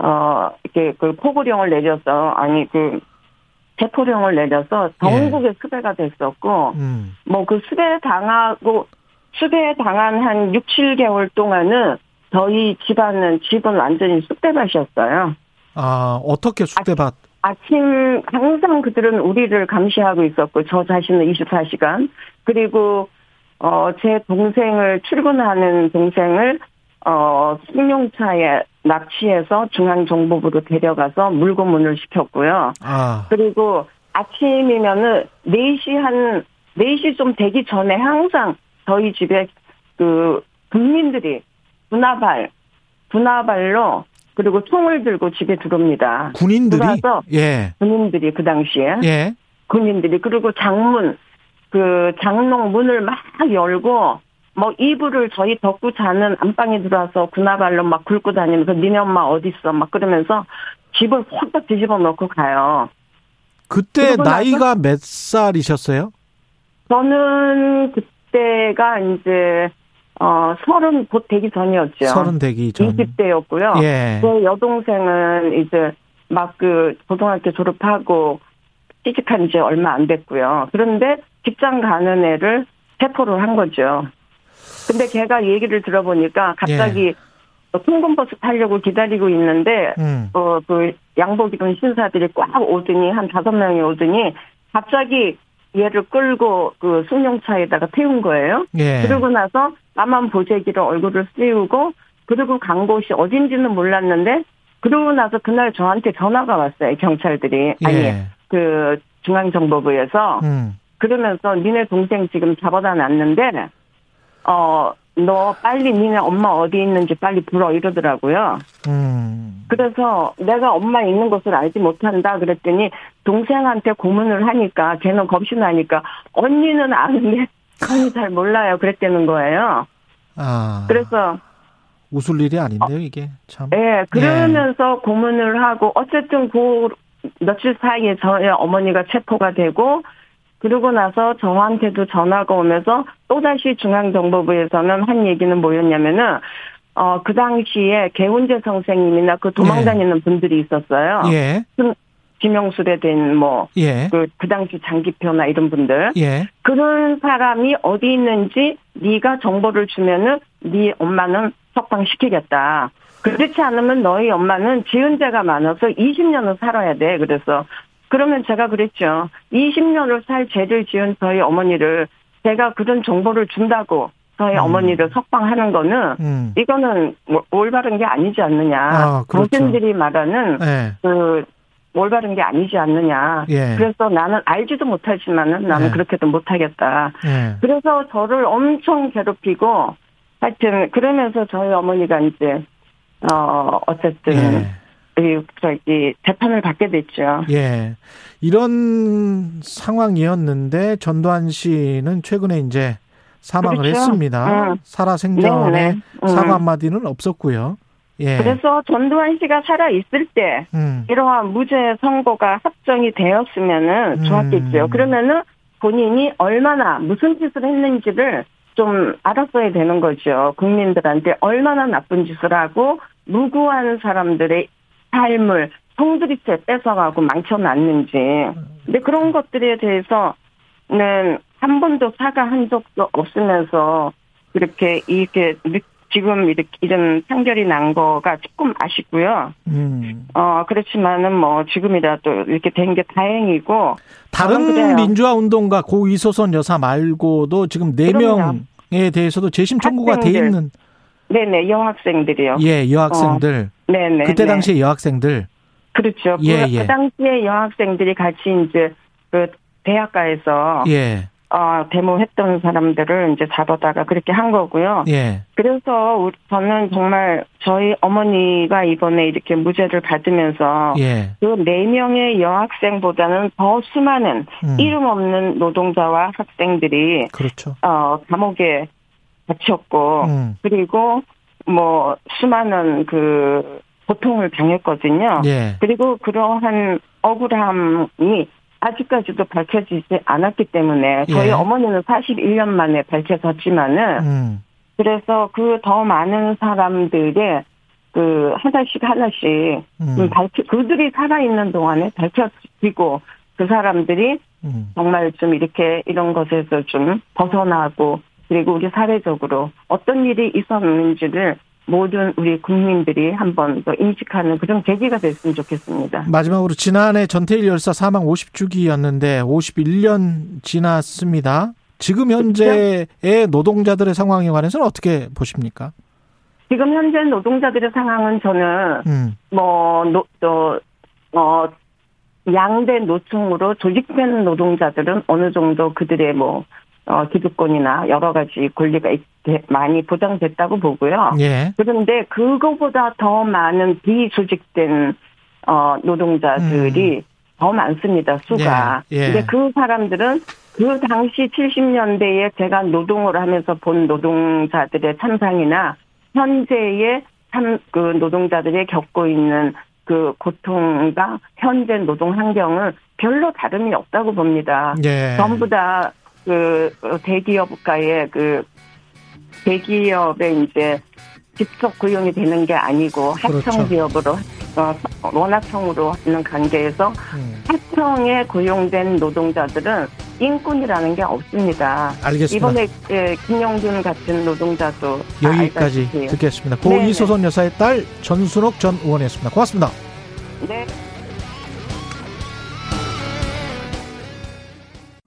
어 이렇게 그 포고령을 내려서 아니 그 체포령을 내려서 전국에 수배가 됐었고 음. 뭐그 수배 당하고 수배 당한 한 6, 7개월 동안은 저희 집안은 집은 완전히 쑥대밭이었어요. 아, 어떻게 쑥대밭? 아 침 항상 그들은 우리를 감시하고 있었고 저 자신은 24시간 그리고 어 제 동생을 출근하는 동생을 어 승용차에 납치해서 중앙정보부로 데려가서 물고문을 시켰고요. 아, 그리고 아침이면은 4시 한 4시 좀 되기 전에 항상 저희 집에 그 국민들이 분화발 분화발로 그리고 총을 들고 집에 들어옵니다. 군인들이? 들어와서 예. 군인들이 그 당시에 예. 군인들이 그리고 장문 그 장롱 문을 막 열고 뭐 이불을 저희 덮고 자는 안방에 들어와서 군화발로 막 굴고 다니면서 니네 엄마 어디 있어 막 그러면서 집을 확딱 뒤집어 놓고 가요. 그때 나서- 나이가 몇 살이셨어요? 저는 그때가 이제 어 서른 곧 되기 전이었죠. 서른 되기 전. 20대였고요. 예. 제 여동생은 이제 막 그 고등학교 졸업하고 취직한 지 얼마 안 됐고요. 그런데 직장 가는 애를 체포를 한 거죠. 근데 걔가 얘기를 들어보니까 갑자기 통근버스 타려고 기다리고 있는데 음. 어, 그, 양복 입은 신사들이 꽉 오더니, 한 다섯 명이 오더니, 갑자기 얘를 끌고 그 승용차에다가 태운 거예요. 예. 그러고 나서 까만 보재기로 얼굴을 씌우고, 그리고 간 곳이 어딘지는 몰랐는데, 그러고 나서 그날 저한테 전화가 왔어요, 경찰들이. 아니, 예. 그, 중앙정보부에서. 음. 그러면서 니네 동생 지금 잡아다 놨는데, 어, 너 빨리 니네 엄마 어디 있는지 빨리 불어 이러더라고요. 음. 그래서 내가 엄마 있는 곳을 알지 못한다 그랬더니 동생한테 고문을 하니까 걔는 겁이 나니까 언니는 아는데 언니 잘 몰라요 그랬다는 거예요. 아. 그래서 웃을 일이 아닌데요, 이게. 참. 예 그러면서 고문을 하고 어쨌든 그 며칠 사이에 저희 어머니가 체포가 되고 그러고 나서 저한테도 전화가 오면서 또다시 중앙정보부에서는 한 얘기는 뭐였냐면은 어 그 당시에 개훈재 선생님이나 그 도망다니는 분들이 있었어요. 예. 지명수배 된 뭐, 예. 그, 그 당시 장기표나 이런 분들. 예. 그런 사람이 어디 있는지 네가 정보를 주면은 네 엄마는 석방시키겠다. 그렇지 않으면 너희 엄마는 지은 죄가 많아서 20년을 살아야 돼. 그래서 그러면 제가 그랬죠. 20년을 살 죄를 지은 저희 어머니를 제가 그런 정보를 준다고 저희 어머니를 석방하는 거는 음. 이거는 뭐 올바른 게 아니지 않느냐. 아, 그렇죠. 당신들이 말하는 예. 그 올바른 게 아니지 않느냐. 예. 그래서 나는 알지도 못하지만은 나는 예. 그렇게도 못하겠다. 예. 그래서 저를 엄청 괴롭히고 하여튼 그러면서 저희 어머니가 이제 어 어쨌든 이 저기 재판을 받게 됐죠. 예. 이런 상황이었는데 전두환 씨는 최근에 이제 사망을 그렇죠. 했습니다. 음. 살아생전에 네, 네. 음. 사과 한마디는 없었고요. 예. 그래서 전두환 씨가 살아 있을 때 음. 이러한 무죄 선고가 확정이 되었으면은 음. 좋았겠죠. 그러면은 본인이 얼마나 무슨 짓을 했는지를 좀 알았어야 되는 거죠. 국민들한테 얼마나 나쁜 짓을 하고 무고한 사람들의 삶을 송두리째 뺏어가고 망쳐놨는지. 근데 그런 것들에 대해서는 한 번도 사과한 적도 없으면서 이렇게 이렇게 지금 이렇게 이런 판결이 난 거가 조금 아쉽고요. 음. 어 그렇지만은 뭐 지금이라도 이렇게 된 게 다행이고 다른 그래요. 민주화 운동가 고 이소선 여사 말고도 지금 네. 명에 대해서도 재심 청구가 돼. 있는 네네 여학생들이요. 예, 여학생들. 어, 네네. 그때 네. 당시에 여학생들. 그렇죠. 예, 그, 예. 그 당시에 여학생들이 같이 이제 그 대학가에서 예. 어, 데모했던 사람들을 이제 잡아다가 그렇게 한 거고요. 예. 그래서 우리- 저는 정말 저희 어머니가 이번에 이렇게 무죄를 받으면서 예. 그네 명의 여학생보다는 더 수많은 음. 이름 없는 노동자와 학생들이 그렇죠. 어 감옥에 갇혔고 음. 그리고 뭐 수많은 그 고통을 당했거든요. 예. 그리고 그러한 억울함이 아직까지도 밝혀지지 않았기 때문에 저희 예. 어머니는 41년 만에 밝혀졌지만은 음. 그래서 그 더 많은 사람들의 그 하나씩 하나씩 음. 좀 밝혀 그들이 살아 있는 동안에 밝혀지고 그 사람들이 음. 정말 좀 이렇게 이런 것에서 좀 벗어나고 그리고 우리 사회적으로 어떤 일이 있었는지를 모든 우리 국민들이 한번 더 인식하는 그런 계기가 됐으면 좋겠습니다. 마지막으로 지난해 전태일 열사 사망 50주기였는데 51년 지났습니다. 지금 현재의 노동자들의 상황에 관해서는 어떻게 보십니까? 지금 현재 노동자들의 상황은 저는 음. 뭐, 노, 또, 어, 양대 노총으로 조직된 노동자들은 어느 정도 그들의 뭐, 어, 기득권이나 여러 가지 권리가 있- 많이 보장됐다고 보고요. 예. 그런데 그거보다 더 많은 비조직된, 어, 노동자들이 더 많습니다, 수가. 예, 예. 근데 그 사람들은 그 당시 70년대에 제가 노동을 하면서 본 노동자들의 참상이나 현재의 참, 그 노동자들이 겪고 있는 그 고통과 현재 노동 환경은 별로 다름이 없다고 봅니다. 예. 전부 다 그 대기업가의 그 대기업에 이제 직접 고용이 되는 게 아니고 그렇죠. 하청 기업으로 어, 원하청으로 하는 관계에서 음. 하청에 고용된 노동자들은 인권이라는 게 없습니다. 알겠습니다. 이번에 예, 김영준 같은 노동자도 다 여기까지. 듣겠습니다. 네네. 고 이소선 여사의 딸 전순옥 전 의원이었습니다. 고맙습니다. 네.